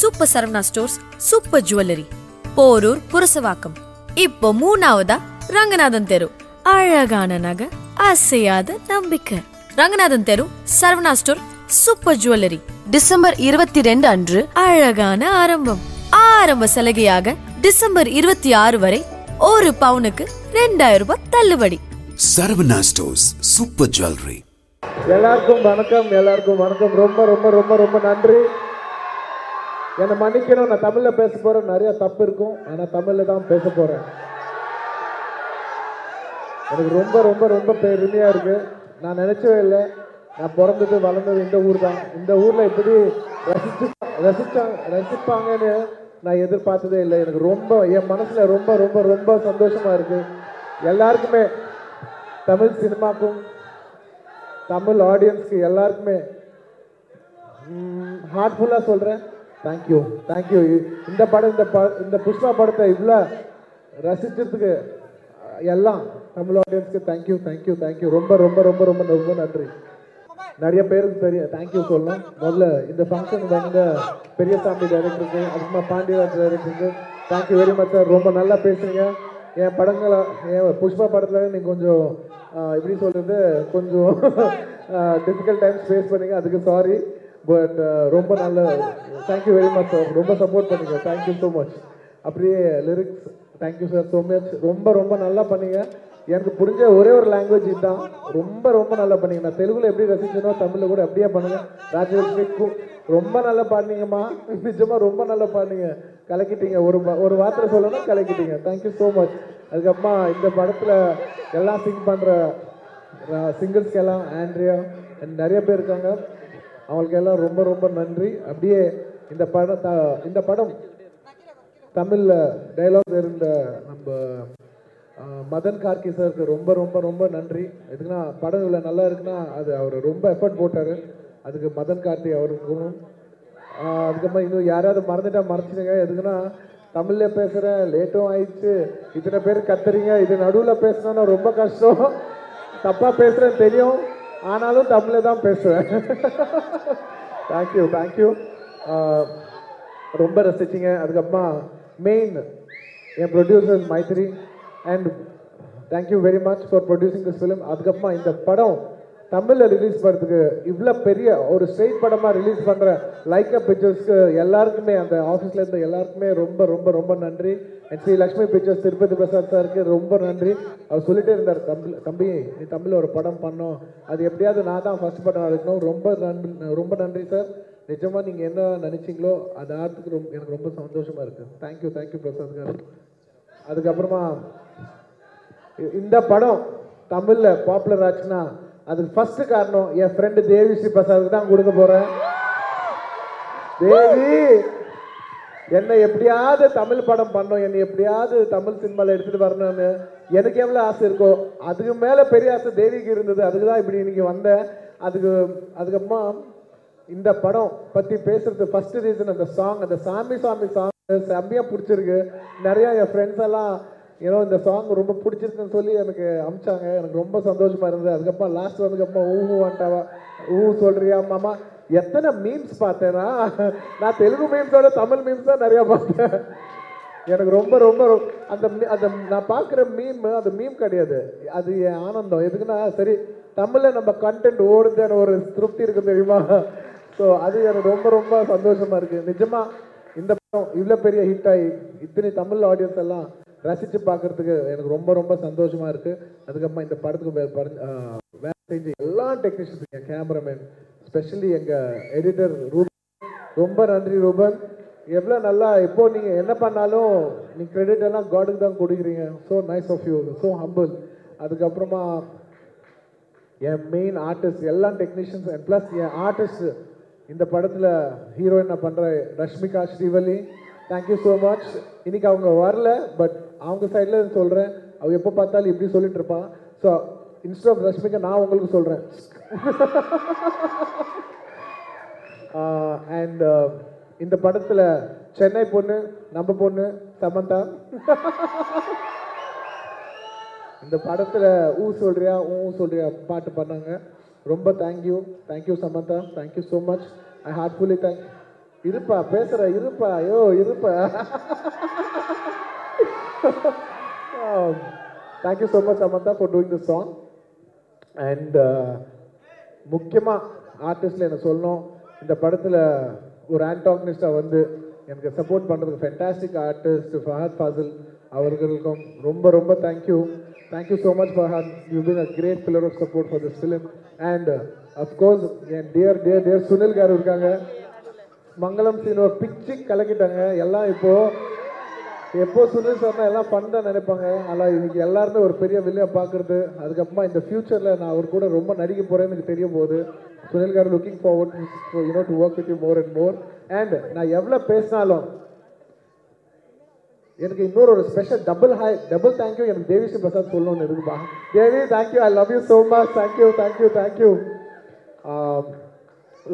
Super Saravana stores super jewellery. Porur Purasawalkam. இப்போ மூணாவதா ரங்கநாதன் தெரு. அழகான நகை அசையாத நம்பிக்கை. ரங்கநாதன் தெரு Saravana store super jewellery. December இருபத்தி ரெண்டு அன்று அழகான ஆரம்பம். ஆரம்ப சலுகையாக டிசம்பர் இருபத்தி ஆறு வரை ஒரு பவுனுக்கு ரெண்டாயிரம் ரூபாய் தள்ளுபடி. Saravana stores super jewellery. எல்லாருக்கும் வணக்கம் எல்லாருக்கும் வணக்கம். ரொம்ப ரொம்ப ரொம்ப ரொம்ப நன்றி. என்னை மன்னிக்கணும் நான் தமிழில் பேச போகிறேன் நிறைய தப்பு இருக்கும். ஆனால் தமிழில் தான் பேச போகிறேன் எனக்கு ரொம்ப ரொம்ப ரொம்ப பெருமையாக இருக்குது நான் நினச்சவே இல்லை. நான் பிறந்தது வளர்ந்தது இந்த ஊர் தான். இந்த ஊரில் இப்படி ரசிச்சு ரசிச்சா ரசிப்பாங்கன்னு நான் எதிர்பார்த்ததே இல்லை. எனக்கு ரொம்ப என் மனசில் ரொம்ப ரொம்ப ரொம்ப சந்தோஷமாக இருக்குது எல்லாருக்குமே தமிழ் சினிமாக்கும் தமிழ் ஆடியன்ஸ்க்கு எல்லாருக்குமே ஹார்ட்ஃபுல்லாக சொல்கிறேன் தேங்க்யூ தேங்க்யூ இந்த படம் இந்த ப இந்த புஷ்பா படத்தை இவ்வளோ ரசிச்சதுக்கு எல்லாம் தமிழ் ஆடியன்ஸ்க்கு தேங்க்யூ தேங்க்யூ தேங்க்யூ ரொம்ப ரொம்ப ரொம்ப ரொம்ப ரொம்ப நன்றி. நிறைய பேருக்கு பெரிய தேங்க்யூ சொல்லலாம் முதல்ல இந்த ஃபங்க்ஷன் வந்த பெரியசாமி டைரக்டருக்கு அப்புறமா பாண்டியராஜ் டைரக்டருக்கு தேங்க்யூ வெரி மச் சார் ரொம்ப நல்லா பேசுறீங்க என் படங்களை என் புஷ்பா படத்தில் நீங்கள் கொஞ்சம் எப்படி சொல்கிறது கொஞ்சம் டிஃபிகல்ட் டைம்ஸ் ஃபேஸ் பண்ணீங்க. அதுக்கு சாரி பட் ரொம்ப நல்ல thank you very much sir ரொம்ப சப்போர்ட் பண்ணீங்க. தேங்க்யூ ஸோ மச் அப்படியே lyrics thank you sir so much ரொம்ப ரொம்ப நல்லா பண்ணீங்க. எனக்கு புரிஞ்ச ஒரே ஒரு லாங்குவேஜ் இதுதான். ரொம்ப ரொம்ப நல்லா பண்ணீங்க. நான் தெலுங்குல எப்படி ரசிச்சனோ தமிழ்ல கூட அப்படியே பண்ணுங்க. ராஜலட்சுமி கு- ரொம்ப நல்லா பாடினீங்கம்மா நிஜமா ரொம்ப நல்லா பாடினீங்க கலக்கிட்டீங்க. ஒரு ஒரு வார்த்தை சொல்லணும் கலக்கிட்டீங்க. தேங்க்யூ ஸோ மச் அதுக்கப்புறமா இந்த படத்துல எல்லாம் சிங் பண்ற சிங்கர்ஸ்க்கு எல்லாம் ஆண்ட்ரியா நிறைய பேர் இருக்காங்க. அவங்களுக்கு எல்லாம் ரொம்ப ரொம்ப நன்றி. அப்படியே இந்த படம் த- இந்த படம் தமிழில் டைலாக் இருந்த நம்ம மதன் கார்கி சாருக்கு ரொம்ப ரொம்ப ரொம்ப நன்றி. எதுக்குன்னா படம் இவ்வளோ நல்லா இருக்குன்னா அது அவர் ரொம்ப எஃபர்ட் போட்டார். அதுக்கு மதன் கார்த்தி அவருக்கு அதுக்கப்புறம் அதுக்கப்புறமா இன்னும் யாராவது மறந்துட்டா மறைச்சிடுங்க எதுக்குன்னா தமிழில் பேசுகிறேன் லேட்டும் ஆயிடுச்சு. இத்தனை பேர் கத்துறீங்க. இது நடுவில் பேசுனோன்னா ரொம்ப கஷ்டம். தப்பாக பேசுகிறேன்னு தெரியும். ஆனாலும் தமிழில் தான் பேசுவேன். தேங்க்யூ தேங்க்யூ ரொம்ப ரசிச்சிங்க. அதுக்கப்புறமா main N producer Mythri and thank you very much for producing this film அதுக்கப்புறமா இந்த படம் தமிழில் ரிலீஸ் பண்ணுறதுக்கு இவ்வளோ பெரிய ஒரு ஸ்ட்ரெயிட் படமாக ரிலீஸ் பண்ணுற லைக்கா பிக்சர்ஸ்க்கு எல்லாருக்குமே அந்த ஆஃபீஸில் இருந்த எல்லாருக்குமே ரொம்ப ரொம்ப ரொம்ப நன்றி. அண்ட் ஸ்ரீ லக்ஷ்மி பிக்சர்ஸ் திருப்பதி பிரசாத் சாருக்கு ரொம்ப நன்றி. அவர் சொல்லிட்டே இருந்தார் தம்பி தம்பி நீ தமிழில் ஒரு படம் பண்ணோம் அது எப்படியாவது நான் தான் ஃபஸ்ட் படம் எடுக்கணும். ரொம்ப நன்றி ரொம்ப நன்றி சார் நிஜமாக நீங்கள் என்ன நினச்சிங்களோ அது ஆர்த்துக்கு ரொம்ப எனக்கு ரொம்ப சந்தோஷமாக இருக்குது தேங்க்யூ தேங்க்யூ பிரசாத் கார் அதுக்கப்புறமா இந்த படம் தமிழில் பாப்புலர் ஆச்சுன்னா அதுக்கு ஃபர்ஸ்ட் காரணம் என் ஃப்ரெண்டு தேவி ஸ்ரீ பிரசாதுக்கு தான் கொடுக்க போகிறேன் தேவி என்னை எப்படியாவது தமிழ் படம் பண்ணோம் என்னை எப்படியாவது தமிழ் சினிமாவில் எடுத்துகிட்டு வரணும்னு எனக்கு எவ்வளோ ஆசை இருக்கோ அதுக்கு மேலே பெரிய ஆசை தேவிக்கு இருந்தது. அதுக்கு தான் இப்படி இன்னைக்கு வந்தேன். அதுக்கு அதுக்கப்புறமா இந்த படம் பற்றி பேசுறது ஃபர்ஸ்ட் ரீசன் அந்த சாங் அந்த சாமி சாமி சாங் செம்மையாக பிடிச்சிருக்கு. நிறையா என் ஃப்ரெண்ட்ஸ் எல்லாம் ஏன்னா இந்த சாங் ரொம்ப பிடிச்சிருக்குன்னு சொல்லி எனக்கு அமிச்சாங்க. எனக்கு ரொம்ப சந்தோஷமா இருந்தது. அதுக்கப்புறம் லாஸ்ட் வந்ததுக்கப்புறம் ஊஹூ வாண்டாவா ஊ சொல்றியா மாமா? எத்தனை மீம்ஸ் பார்த்தேன்னா நான் தெலுங்கு மீம்ஸோட தமிழ் மீம்ஸ் தான் நிறையா பார்த்தேன். எனக்கு ரொம்ப ரொம்ப அந்த அந்த நான் பார்க்குற மீம் அந்த மீம் கிடையாது. அது என் ஆனந்தம். எதுக்குன்னா சரி தமிழில் நம்ம கண்டென்ட் ஓடுதுன்னு ஒரு திருப்தி இருக்கு தெரியுமா? ஸோ அது எனக்கு ரொம்ப ரொம்ப சந்தோஷமா இருக்கு. நிஜமா இந்த படம் இவ்வளோ பெரிய ஹிட் ஆகி இத்தனை தமிழ் ஆடியன்ஸ் எல்லாம் ரசித்து பார்க்கறதுக்கு எனக்கு ரொம்ப ரொம்ப சந்தோஷமாக இருக்குது அதுக்கப்புறமா இந்த படத்துக்கு வேலை செஞ்ச எல்லா டெக்னீஷியன்ஸ் எங்கள் கேமராமேன் ஸ்பெஷலி எங்கள் எடிட்டர் ரூபன். ரொம்ப நன்றி ரூபன். எவ்வளோ நல்லா இப்போ நீங்கள் என்ன பண்ணாலும் நீ கிரெடிட் எல்லாம் காடுக்கு தான் கொடுக்குறீங்க. So nice of you so humble அதுக்கப்புறமா என் மெயின் ஆர்டிஸ்ட் எல்லா டெக்னீஷியன்ஸ் அண்ட் ப்ளஸ் என் ஆர்டிஸ்ட் இந்த படத்தில் ஹீரோயினை பண்ணுற Rashmika Srivalli. Thank you so much இன்னைக்கு அவங்க வரல பட் அவங்க சைடில் சொல்கிறேன் அவள் எப்போ பார்த்தாலும் இப்படி சொல்லிட்டு இருப்பான் ஸோ இன்ஸ்ட் ஆஃப் ரஷ்மிகா நான் உங்களுக்கு சொல்கிறேன் அண்ட் uh, uh, இந்த படத்தில் சென்னை பொண்ணு நம்ம பொண்ணு சமந்தா. இந்த படத்தில் ஊ சொல்றியா ஊ சொல்றியா பாட்டு பண்ணாங்க ரொம்ப thank you thank you Samantha. Thank you so much I heartfully thank இருப்பா பேசுற இருப்பா. ஐயோ இருப்பா. Thank you so much Samantha for doing this song and முக்கியமாக ஆர்டிஸ்டில் என்ன சொல்லணும். இந்த படத்தில் ஒரு ஆன்டாகனிஸ்டாக வந்து எனக்கு சப்போர்ட் பண்ணுறதுக்கு ஃபென்டாஸ்டிக் ஆர்டிஸ்ட் ஃபஹத் ஃபாசில் அவர்களுக்கும் ரொம்ப ரொம்ப thank you thank you so much Fahadh you been a great pillar of support for this film and of course N dear dear dear Sunil garu இருக்காங்க. மங்களம் சீனோ பிச்சு கலக்கிட்டாங்க. எல்லாம் இப்போ எப்போ சுனில் சார்னா எல்லாம் ஃபன் தான் நினைப்பாங்க. ஆனால் இன்னைக்கு எல்லாருமே ஒரு பெரிய வெளியே பார்க்குறது அதுக்கப்புறமா இந்த ஃபியூச்சரில் நான் அவர் கூட ரொம்ப நடிக்க போகிறேன்னு எனக்கு தெரிய போகுது Sunil garu looking forward you know to work with you more and more and நான் எவ்வளோ பேசினாலும் எனக்கு இன்னொரு ஒரு special double hi double thank you எனக்கு தேவிஸ்ரீ பிரசாத் சொல்லணும்னு இருக்குப்பா. Devi thank you I love you so much thank you thank you thank you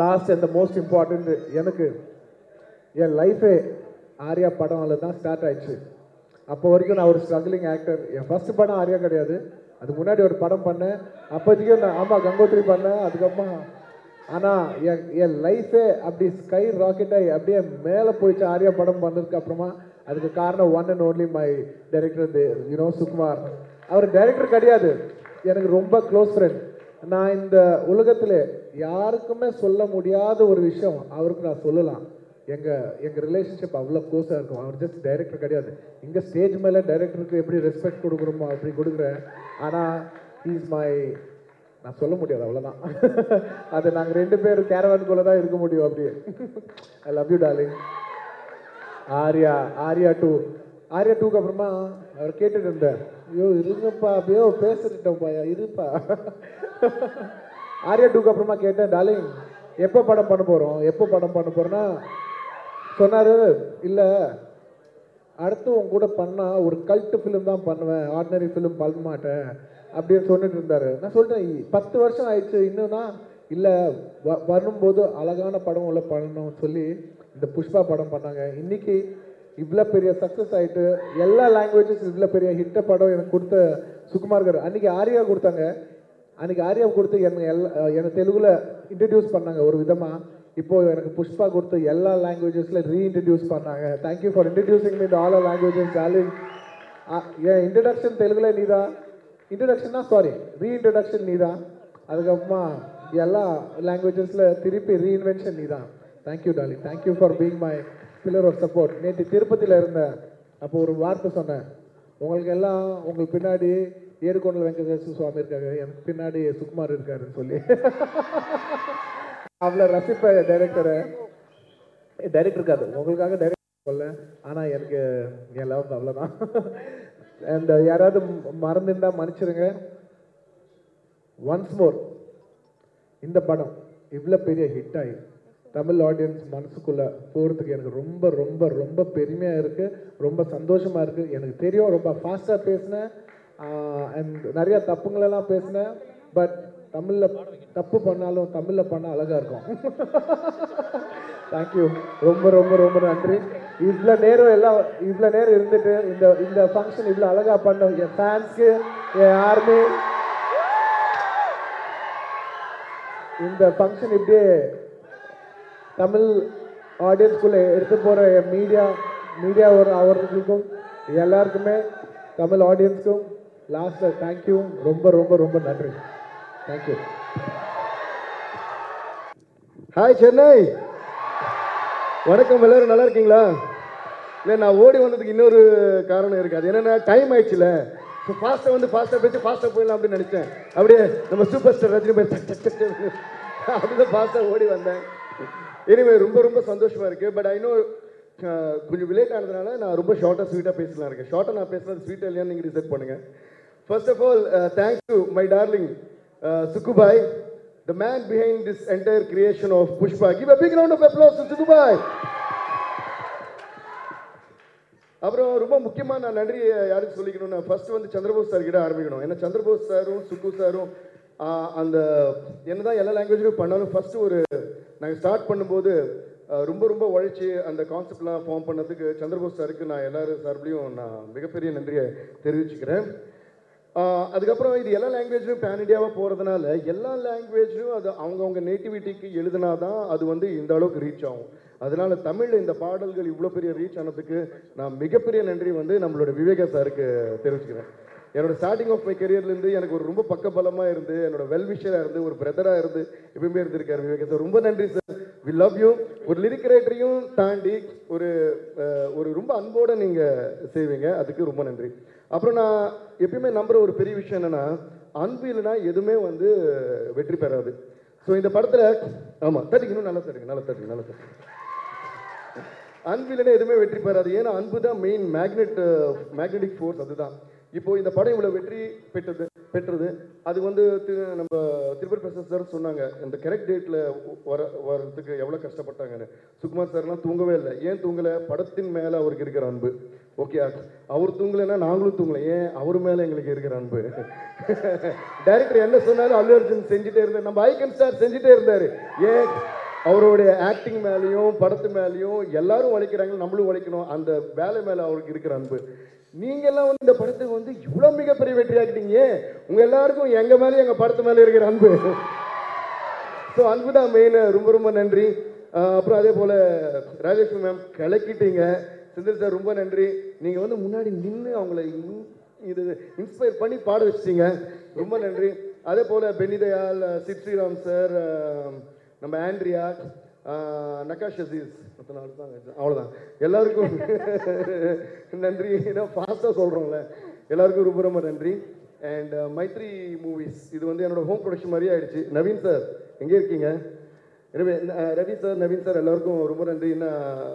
last and the most important எனக்கு என் லைஃபே ஆர்யா படம்ல தான் ஸ்டார்ட் ஆயிடுச்சு. அப்போ வரைக்கும் நான் ஒரு ஸ்ட்ரகிளிங் ஆக்டர் என் ஃபர்ஸ்ட் படம் ஆர்யா கிடையாது. அதுக்கு முன்னாடி ஒரு படம் பண்ணேன். அப்போதைக்கும் நான் ஆமாம் கங்கோத்ரி பண்ணேன். அதுக்கப்புறம் ஆனால் என் என் லைஃபே அப்படி ஸ்கை ராக்கெட்டாகி அப்படியே மேலே போயிடுச்சு ஆர்யா படம் பண்ணதுக்கு அப்புறமா. அதுக்கு காரணம் one and only my director you know Sukumar. Our director கிடையாது. எனக்கு ரொம்ப க்ளோஸ் ஃப்ரெண்ட் நான் இந்த உலகத்தில் யாருக்குமே சொல்ல முடியாத ஒரு விஷயம் அவருக்கு நான் சொல்லலாம். எங்கள் எங்கள் ரிலேஷன்ஷிப் அவ்வளோ க்ளோஸாக இருக்கும். அவர் ஜஸ்ட் டைரக்டர் கிடையாது. இங்கே ஸ்டேஜ் மேலே டைரக்டருக்கு எப்படி ரெஸ்பெக்ட் கொடுக்குறோமோ அப்படி கொடுக்குறேன். ஆனால் இஸ் மை நான் சொல்ல முடியாது அவ்வளோதான் அது நாங்கள் ரெண்டு பேரும் கேரவானுக்குள்ளே தான் இருக்க முடியும் அப்படியே. I love you darling Arya Arya two Arya டூக்கு அப்புறமா அவர் கேட்டுட்டு இருந்தார். ஐயோ இருங்கப்பா அப்படியோ பேசிட்டோம்ப்பா இருப்பா. ஆர்யா டூக்கு அப்புறமா கேட்டேன் டாலிங் எப்போ படம் பண்ண போகிறோம் எப்போ படம் பண்ண போகிறோன்னா சொன்னார் இல்லை அடுத்து உன் கூட பண்ணால் ஒரு கல்ட்டு ஃபிலிம் தான் பண்ணுவேன் ஆர்டினரி ஃபிலிம் பண்ண மாட்டேன் அப்படின்னு சொல்லிட்டு இருந்தார். நான் சொல்லிட்டேன் பத்து வருஷம் ஆயிடுச்சு இன்னும்னா? இல்லை வ வரும்போது அழகான படம் உள்ள பண்ணணும்னு சொல்லி இந்த புஷ்பா படம் பண்ணாங்க. இன்றைக்கி இவ்வளோ பெரிய சக்ஸஸ் ஆகிட்டு எல்லா லாங்குவேஜஸ் இவ்வளோ பெரிய ஹிட்ட படம் எனக்கு கொடுத்த சுகுமார் கார். அன்றைக்கி ஆரியா கொடுத்தாங்க. அன்றைக்கி ஆரியா கொடுத்து என்னை எல்லா எனக்கு தெலுங்கில் இன்ட்ரடியூஸ் பண்ணாங்க ஒரு விதமாக இப்போது எனக்கு புஷ்பா கொடுத்து எல்லா லாங்குவேஜஸில் ரீஇன்ட்ரடியூஸ் பண்ணாங்க. Thank you for introducing me all languages value N introduction நீ தான் இன்ட்ரடக்ஷன்னா சாரி ரீஇன்ட்ரடக்ஷன் தான் அதுக்கப்புறமா எல்லா லாங்குவேஜஸில் திருப்பி ரீஇன்வென்ஷன் நீ தான் thank you Dolly thank you for being my pillar of support நேற்று திருப்பதியில் இருந்தேன் அப்போ ஒரு வார்த்தை சொன்னேன். உங்களுக்கு எல்லாம் உங்களுக்கு பின்னாடி ஏடுகொண்டல் வெங்கடேஸ்வர சுவாமி இருக்காங்க எனக்கு பின்னாடி சுகுமார் இருக்காருன்னு சொல்லி. அவ்வளோ ரசிப்ப டைரக்டரை டைரக்டர் இருக்காது. உங்களுக்காக டைரக்டர் சொல்ல ஆனால் எனக்கு என் லவ் அவ்வளோதான் அண்ட் யாராவது மறந்துருந்தா மன்னிச்சிருங்க. ஒன்ஸ் மோர் இந்த படம் இவ்வளோ பெரிய ஹிட் ஆகி தமிழ் ஆடியன்ஸ் மனசுக்குள்ள போகிறதுக்கு எனக்கு ரொம்ப ரொம்ப ரொம்ப பெருமையாக இருக்குது ரொம்ப சந்தோஷமாக இருக்குது எனக்கு தெரியும் ரொம்ப ஃபாஸ்ட்டாக பேசினேன். அண்ட் நிறையா தப்புங்களெல்லாம் பேசினேன். பட் தமிழில் தப்பு பண்ணாலும் தமிழில் பண்ணால் அழகாக இருக்கும். தேங்க்யூ ரொம்ப ரொம்ப ரொம்ப நன்றி. இவ்வளோ நேரம் எல்லாம் இவ்வளோ நேரம் இருந்துட்டு இந்த இந்த ஃபங்க்ஷன் இவ்வளோ அழகாக பண்ண என் ஃபேன்ஸ்க்கு என் ஆர்மி இந்த ஃபங்க்ஷன் இப்படியே தமிழ் ஆடியன்ஸ்குள்ளே எடுத்து போகிற என் மீடியா மீடியா ஒரு அவர்களுக்கும் எல்லாருக்குமே தமிழ் ஆடியன்ஸ்க்கும் லாஸ்ட்டில் தேங்க்யூ ரொம்ப ரொம்ப ரொம்ப நன்றி. தேங்க்யூ ஹாய் சென்னை வணக்கம் எல்லாரும் நல்லா இருக்கீங்களா? இல்லை நான் ஓடி வந்ததுக்கு இன்னொரு காரணம் இருக்குது அது என்னென்னா டைம் ஆயிடுச்சுல. ஸோ ஃபாஸ்ட்டாக வந்து ஃபாஸ்ட்டாக பேசி ஃபாஸ்ட்டாக போயிடலாம் அப்படின்னு நினச்சேன். அப்படியே நம்ம சூப்பர் ஸ்டார் ரஜினி பாய் டக் தான் அப்படிதான் ஃபாஸ்ட்டாக ஓடி வந்தேன். எனிவே ரொம்ப ரொம்ப சந்தோஷமா இருக்கு. பட் ஐ நோ கொஞ்சம் விலேட் ஆனதுனால நான் ரொம்ப ஷார்ட்டாக ஸ்வீட்டாக பேசலாம் இருக்கேன். ஷார்ட்டாக நான் பேசுறது ஸ்வீட்டாக இல்லையான்னு நீங்கள் டிசைட் பண்ணுங்க. First of all thanks to my darling Sukkubhai the man behind this entire creation of Pushpa. Give a big round of applause to அப்புறம் ரொம்ப முக்கியமாக நான் நன்றி யாருக்கு சொல்லிக்கணும்னா ஃபர்ஸ்ட் வந்து சந்திரபோஸ் சார் கிட்ட ஆரம்பிக்கணும். ஏன்னா சந்திரபோஸ் சாரும் சுக்கு சாரும் அந்த என்னதான் எல்லா லாங்குவேஜ்லையும் பண்ணாலும் ஃபர்ஸ்ட் ஒரு நாங்கள் ஸ்டார்ட் பண்ணும்போது ரொம்ப ரொம்ப உழைச்சி அந்த கான்செப்ட்லாம் ஃபார்ம் பண்ணதுக்கு சந்திரபோஸ் சாருக்கு நான் எல்லாரும் சார்பிலையும் நான் மிகப்பெரிய நன்றியை தெரிவிச்சுக்கிறேன். அதுக்கப்புறம் இது எல்லா லாங்குவேஜ்லையும் பேன் இண்டியாவாக போகிறதுனால எல்லா லாங்குவேஜ்லையும் அது அவங்கவுங்க நேட்டிவிட்டிக்கு எழுதினா தான் அது வந்து இந்த அளவுக்கு ரீச் ஆகும். அதனால தமிழில் இந்த பாடல்கள் இவ்வளோ பெரிய ரீச் ஆனதுக்கு நான் மிகப்பெரிய நன்றி வந்து நம்மளோட விவேகா சாருக்கு தெரிவிச்சுக்கிறேன். என்னோட ஸ்டார்டிங் ஆஃப் மை கரியர்லேருந்து எனக்கு ஒரு ரொம்ப பக்கபலமாக இருந்து என்னோட வெல்விஷராக இருந்து ஒரு பிரதராக இருந்து எப்பயுமே இருந்திருக்காரு விவேக். சார் ரொம்ப நன்றி சார் வி லவ் யூ ஒரு லிரிக் ரைட்டரையும் தாண்டி ஒரு ஒரு ரொம்ப அன்போடு நீங்கள் செய்வீங்க. அதுக்கு ரொம்ப நன்றி. அப்புறம் நான் எப்பயுமே நம்புகிற ஒரு பெரிய விஷயம் என்னன்னா அன்பு இல்லைன்னா எதுவுமே வந்து வெற்றி பெறாது. ஸோ இந்த படத்தில் ஆமாம் தட்டிக்கணும் இன்னும் நல்லா தட்டுங்க நல்லா தட்டுங்க நல்லா தட்டுங்க. அன்பு இல்லைன்னா எதுவுமே வெற்றி பெறாது. ஏன்னா அன்பு தான் மெயின் மேக்னெட் மேக்னெட்டிக் ஃபோர்ஸ் அதுதான். இப்போ இந்த படம் இவ்வளோ வெற்றி பெற்றது பெற்றது. அது வந்து திரு- நம்ம திருப்பதி பிரசாத் சார் சொன்னாங்க இந்த கரெக்ட் டேட்டில் வர வர்றதுக்கு எவ்வளோ கஷ்டப்பட்டாங்கன்னு. சுகுமார் சார்லாம் தூங்கவே இல்லை. ஏன் தூங்கலை? படத்தின் மேலே அவருக்கு இருக்கிற அன்பு. ஓகே அவர் தூங்கலைன்னா நாங்களும் தூங்கலை. ஏன்? அவர் மேலே எங்களுக்கு இருக்கிற அன்பு. டைரக்டர் என்ன சொன்னாலும் அல்லு அர்ஜுன் செஞ்சுட்டே இருந்தார். நம்ம ஐக்கன் சார் செஞ்சுட்டே இருந்தார். ஏன்? அவருடைய ஆக்டிங் மேலேயும் படத்து மேலேயும் எல்லாரும் உழைக்கிறாங்க. நம்மளும் உழைக்கணும். அந்த வேலை மேலே அவருக்கு இருக்கிற அன்பு. நீங்க எல்லாம் வந்து இந்த படத்துக்கு வந்து இவ்வளோ மிகப்பெரிய வெற்றி உங்கள் எல்லாருக்கும் எங்கள் மேலே எங்கள் படத்து மேலே இருக்கிற அன்பு. ஸோ அன்பு தான் மெயின் ரொம்ப ரொம்ப நன்றி. அப்புறம் அதே போல் ராஜலட்சுமி மேம் கிளக்கிட்டீங்க. செந்தில் சார் ரொம்ப நன்றி. நீங்கள் வந்து முன்னாடி நின்று அவங்கள இது இன்ஸ்பயர் பண்ணி பாட வச்சிட்டீங்க. ரொம்ப நன்றி. அதே போல் பெனிதயால் சித் ஸ்ரீராம் சார் நம்ம ஆண்ட்ரியா நகாஷ் அசீஸ். மற்ற நாள் தான் அவ்வளோதான் எல்லாருக்கும் நன்றி. ஏன்னா ஃபாஸ்ட்டாக சொல்கிறோம்ல எல்லாருக்கும் ரொம்ப ரொம்ப நன்றி. அண்ட் uh, மைத்ரி மூவிஸ் இது வந்து என்னோட ஹோம் ப்ரொடக்ஷன் மாதிரியே ஆயிடுச்சு. நவீன் சார் எங்கே இருக்கீங்க? எனவே ரவி சார் நவீன் சார் எல்லாருக்கும் ரொம்ப நன்றி. என்ன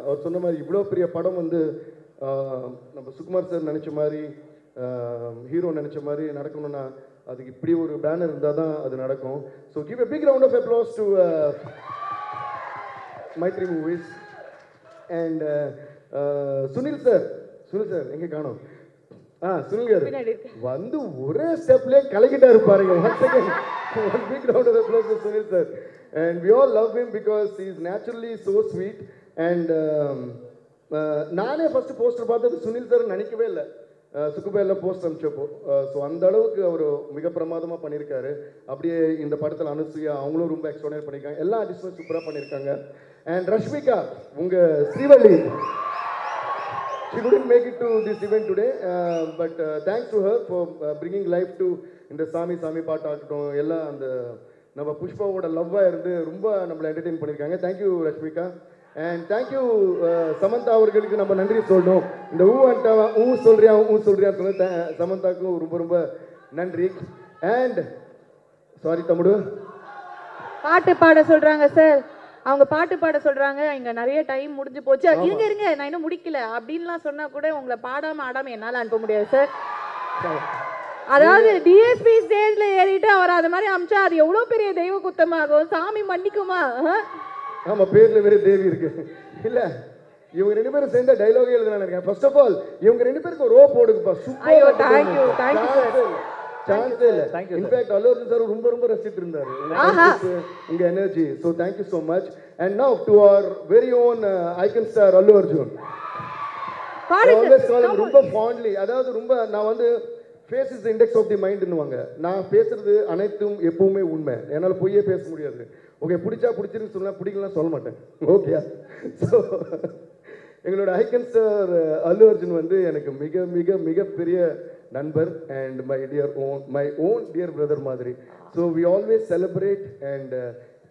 அவர் சொன்ன மாதிரி இவ்வளோ பெரிய படம் வந்து நம்ம சுகுமார் சார் நினச்ச மாதிரி ஹீரோ நினச்ச மாதிரி நடக்கணும்னா அதுக்கு இப்படி ஒரு பேனர் இருந்தால் தான் அது நடக்கும். So give a big round of applause to uh, Mythri movies and Sunil sir Sunil sir எங்க காணோம்? ஆ சுனில் கார் வந்து ஒரே ஸ்டெப்லயே கலக்கிட்டாரு பாருங்க. One second one big round of applause Sunil sir and we all love him because is naturally so sweet and நானே first poster பார்த்தது Sunil sir நினைக்கவே இல்லை. சுக்குபேல போஸ்ட் அனுப்பிச்சப்போ. ஸோ அந்த அளவுக்கு அவர் மிக பிரமாதமாக பண்ணியிருக்காரு அப்படியே இந்த படத்தில் அனுசூயா அவங்களும் ரொம்ப எக்ஸ்ட்ரானரி பண்ணியிருக்காங்க எல்லா ஆர்டிஸ்டும் சூப்பராக பண்ணியிருக்காங்க அண்ட் ரஷ்மிகா உங்கள் Srivalli she couldn't make it to this event today uh, but uh, thanks to her for uh, bringing life to இந்த சாமி சாமி பாட்டு ஆகட்டும் எல்லாம் அந்த நம்ம புஷ்பாவோட லவ்வாக இருந்து ரொம்ப நம்மளை என்டர்டெயின் பண்ணியிருக்காங்க. Thank you Rashmika and thank you Samantha அவர்களுக்கு நம்ம நன்றி சொல்லணும். இந்த ஊ அண்டா ஊ சொல்றியா ஊ சொல்றியா சொன்ன த- சமந்தாக்கும் ரொம்ப ரொம்ப நன்றி. அண்ட் சாரி தம்முடு பாட்டு பாட சொல்கிறாங்க சார் அவங்க பாட்டு பாட சொல்றாங்க இங்க நிறைய டைம் முடிஞ்சு போச்சு. இருங்க இருங்க நான் இன்னும் முடிக்கல. அப்படின்லாம் சொன்னா கூட உங்களை பாடாம ஆடாம என்னால அனுப்ப முடியாது சார். அதாவது டிஎஸ்பி ஸ்டேஜ்ல ஏறிட்டு அவர் அது மாதிரி அமிச்சா அது எவ்வளவு பெரிய தெய்வ குத்தமாகும்? சாமி மன்னிக்குமா? ஆமா பேர்ல வேற தேவி இருக்கு. இல்ல இவங்க ரெண்டு பேரும் சேர்ந்த டைலாக் எழுதுனா இருக்கேன் ஃபர்ஸ்ட் ஆஃப் ஆல் இவங்க ரெண்டு பேருக்கு ஒரு ரோ போடுங்கப்பா. ஐயோ, thank you, thank you, super சான்ஸே இல்ல. இன்ஃபேக்ட் அல்லு அர்ஜுன் சார் ரொம்ப ரொம்ப ரசித்து இருந்தாரு. உங்க energy so thank you so much and now to our very own icon star Allu Arjun ரொம்ப ஃபாண்ட்லி அதாவது ரொம்ப நான் வந்து face is index of the மைண்ட்னுவாங்க நான் பேசுறது அனைத்தும் எப்பவுமே உண்மை. என்னால் பொய்யே பேச முடியாது. ஓகே பிடிச்சா பிடிச்சிருக்கு சொன்னா பிடிக்கலாம் சொல்ல மாட்டேன். ஓகே ஸோ எங்களோட ஐக்கன் ஸ்டார் அல்லு அர்ஜுன் வந்து எனக்கு மிக மிக மிகப்பெரிய நண்பர் and my dear own my own dear brother மாதிரி. So we always celebrate and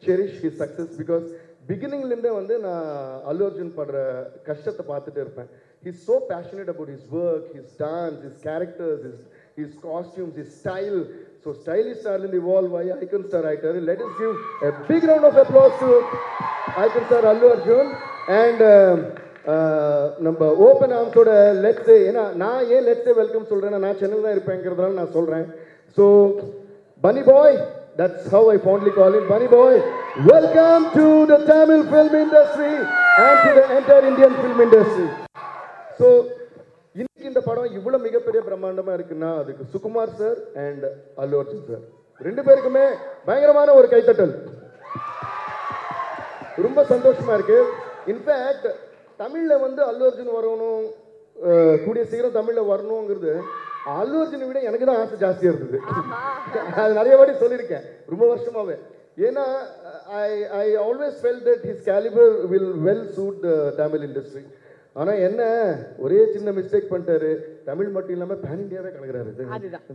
cherish his success because பிகினிங்லேருந்தே வந்து நான் அல்லு அர்ஜுன் படுற கஷ்டத்தை பார்த்துட்டு இருப்பேன். He's so passionate about his work his dance his characters his his costumes his style so stylish ஸ்டார்லேருந்து evolve ஆகி icon star ஆகிட்டாரு let us give a big round of applause icon star Allu Arjun and நம்ம open ஆர்ம்ஸோட let's ஏன்னா நான் ஏன் let's welcome சொல்கிறேன்னா நான் சென்னையில் தான் இருப்பேங்கிறதுனால நான் சொல்கிறேன் ஸோ பனி பாய் that's how I fondly call in Bunny boy welcome to the Tamil film industry and to the entire Indian film industry so இன்னைக்கு இந்த படம் இவ்வளோ மிகப்பெரிய பிரம்மாண்டமாக இருக்குன்னா அதுக்கு Sukumar sir and Allu Arjun sir ரெண்டு பேருக்குமே பயங்கரமான ஒரு கைத்தட்டல். ரொம்ப சந்தோஷமாக இருக்குது இன்ஃபேக்ட் தமிழ்ல வந்து அல்லு அர்ஜுன் வரணும் கூடிய சீக்கிரம் தமிழ்ல வரணுங்கிறது அல்லு அர்ஜுனை விட எனக்கு தான் ஆசை ஜாஸ்தியா இருந்தது. அது நிறைய வாட்டி சொல்லியிருக்கேன் ரொம்ப வருஷமாவே. ஏன்னா I I always felt that his calibre will well suit Tamil industry ஆனால் என்ன ஒரே சின்ன மிஸ்டேக் பண்ணிட்டாரு. தமிழ் மட்டும் இல்லாமல் பேன் இந்தியாவே கலக்குறாரு.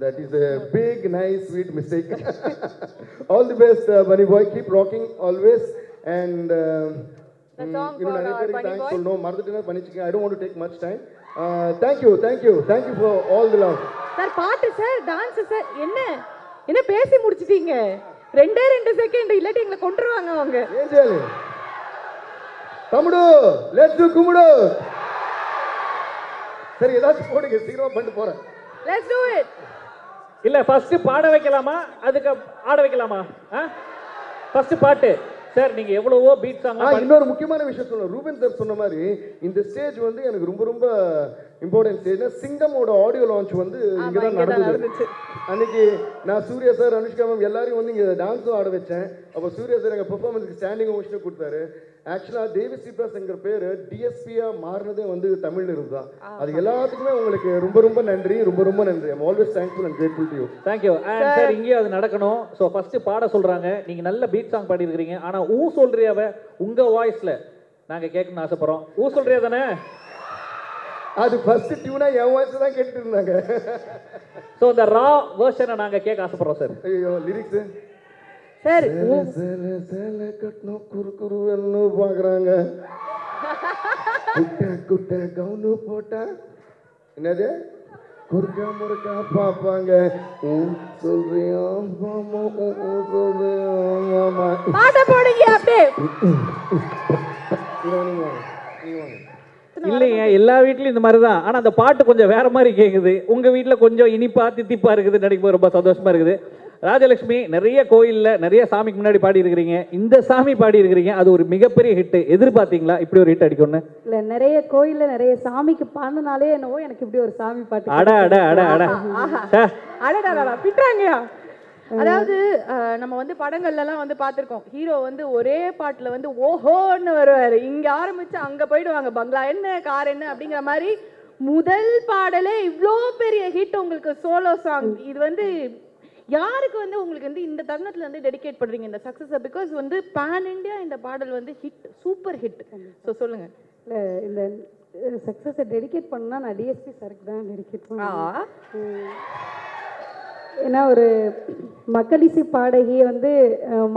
That is a big nice sweet mistake all the best Bunny boy keep rocking always and இன்னும் நிறைய பேருக்கு தேங்க்ஸ் சொல்லணும். மறந்துட்டு பண்ணிச்சுக்கேன் I don't take much time thank you all the love sir பாட்டு சார் டான்ஸ் சார் என்ன? என்ன பேசி முடிச்சிட்டீங்க? ரெண்டே ரெண்டு செகண்ட் இல்லாட்டி எங்களை கொண்டுருவாங்க அவங்க. ஏஞ்சல். தமுடு லெட்ஸ் டு குமுடு சரி ஏதாச்சும் போடுங்க. சீக்கிரமா பண்ணிட்டு போறேன். லெட்ஸ் டு இட் இல்ல ஃபர்ஸ்ட் பாட வைக்கலாமா? அதுக்கு ஆட வைக்கலாமா? ஃபர்ஸ்ட் பாட்டு. சார் நீங்க எவ்வளவோ பீட் சாங் இன்னொரு முக்கியமான விஷயம் சொல்லணும். ரூபன் சார் சொன்ன மாதிரி இந்த ஸ்டேஜ் வந்து எனக்கு ரொம்ப ரொம்ப இம்பார்ட்டன்ட் ஸ்டேஜ்னா சிங்கமோட ஆடியோ லான்ச் வந்து இங்க தான் நடந்தது. நடந்துச்சு. அன்னைக்கு நான் சூர்யா சார் அனுஷ்கா மேம் எல்லாரையும் வந்து இங்க டான்ஸும் ஆட வச்சேன். அப்போ சூர்யா சார் எங்க பெர்ஃபார்மன்ஸ்க்கு ஸ்டாண்டிங் ஓஷனும் கொடுத்தாரு. ஆக்சுவலா தேவி ஸ்ரீபிராஸ்ங்கிற பேரு டிஎஸ்பியா மாறினதே வந்து தமிழ்ல இருந்து தான் அது எல்லாத்துக்குமே உங்களுக்கு ரொம்ப ரொம்ப நன்றி ரொம்ப ரொம்ப நன்றி. I'm always thankful and grateful to you thank you and sir இங்கேயும் அது நடக்கணும். ஸோ ஃபர்ஸ்ட் பாட சொல்றாங்க. நீங்க நல்ல பீட் சாங் பாடியிருக்கிறீங்க. ஆனா ஊ சொல்றியாவ? உங்க வாய்ஸ்ல நாங்க கேட்கணும்னு ஆசைப்படுறோம். ஊ சொல்றியா தானே? அது ஃபர்ஸ்ட் டியூனா என் வாய்ஸ் தான் கேட்டுட்டு இருந்தாங்க. ஸோ இந்த ரா வேர்ஷனை நாங்க கேட்க ஆசைப்படுறோம் சார் ஐயோ லிரிக்ஸ் சார் சேலை சேலை சேலை கட்டணும் குறு குருன்னு பாக்குறாங்க. குட்டை குட்டை கவுனு போட்டா என்னது? குறுக்கா முறுக்கா பார்ப்பாங்க. சொல்றியா மாமா சொல்றியா பாட்ட போடுங்க அப்படியே. இல்லைங்க எல்லா வீட்லயும் இந்த மாதிரி தான் ஆனா அந்த பாட்டு கொஞ்சம் வேற மாதிரி கேக்குது. உங்க வீட்ல கொஞ்சம் இனிப்பா தித்திப்பா இருக்குது. நினைக்கும் ரொம்ப சந்தோஷமா இருக்குது. ராஜலட்சுமி நிறைய கோயில்ல நிறைய சாமிக்கு முன்னாடி பாடி இருக்கிறீங்க இந்த சாமி பாடி இருக்கிறீங்க அது ஒரு மிகப்பெரிய ஹிட் எதிர்பார்த்தீங்களா? இப்படி ஒரு ஹிட் அடிக்கும்னு? இல்ல நிறைய கோயில்ல நிறைய சாமிக்கு பாடினாலே என்னவோ எனக்கு இப்படி ஒரு சாமி பாட்டு அட அட அட அட. அடடா பிட்டுறாங்கயா அதாவது நம்ம வந்து படங்கள்ல எல்லாம் வந்து பார்த்திருக்கோம். ஹீரோ வந்து ஒரே பாட்டுல வந்து ஓஹோன்னு வருவாரு. இங்க ஆரம்பிச்சு அங்க போயிடுவாங்க. பங்களா என்ன கார் என்ன அப்படிங்கிற மாதிரி முதல் பாடலே இவ்வளோ பெரிய ஹிட் உங்களுக்கு சோலோ சாங் இது வந்து யாருக்கு வந்து உங்களுக்கு வந்து இந்த தருணத்துல வந்து டெடிகேட் பண்றீங்க இந்த சக்சஸ் பிகாஸ் வந்து பேன் இந்தியா இந்த பாடல் வந்து ஹிட் சூப்பர் ஹிட் ஸோ சொல்லுங்க. இல்ல இந்த சக்ஸஸை டெடிகேட் பண்ணா நான் டிஎஸ்பி சாருக்கு தான் டெடிகேட் பண்ணுவேன். ஏன்னா ஒரு மக்களிசை பாடகியை வந்து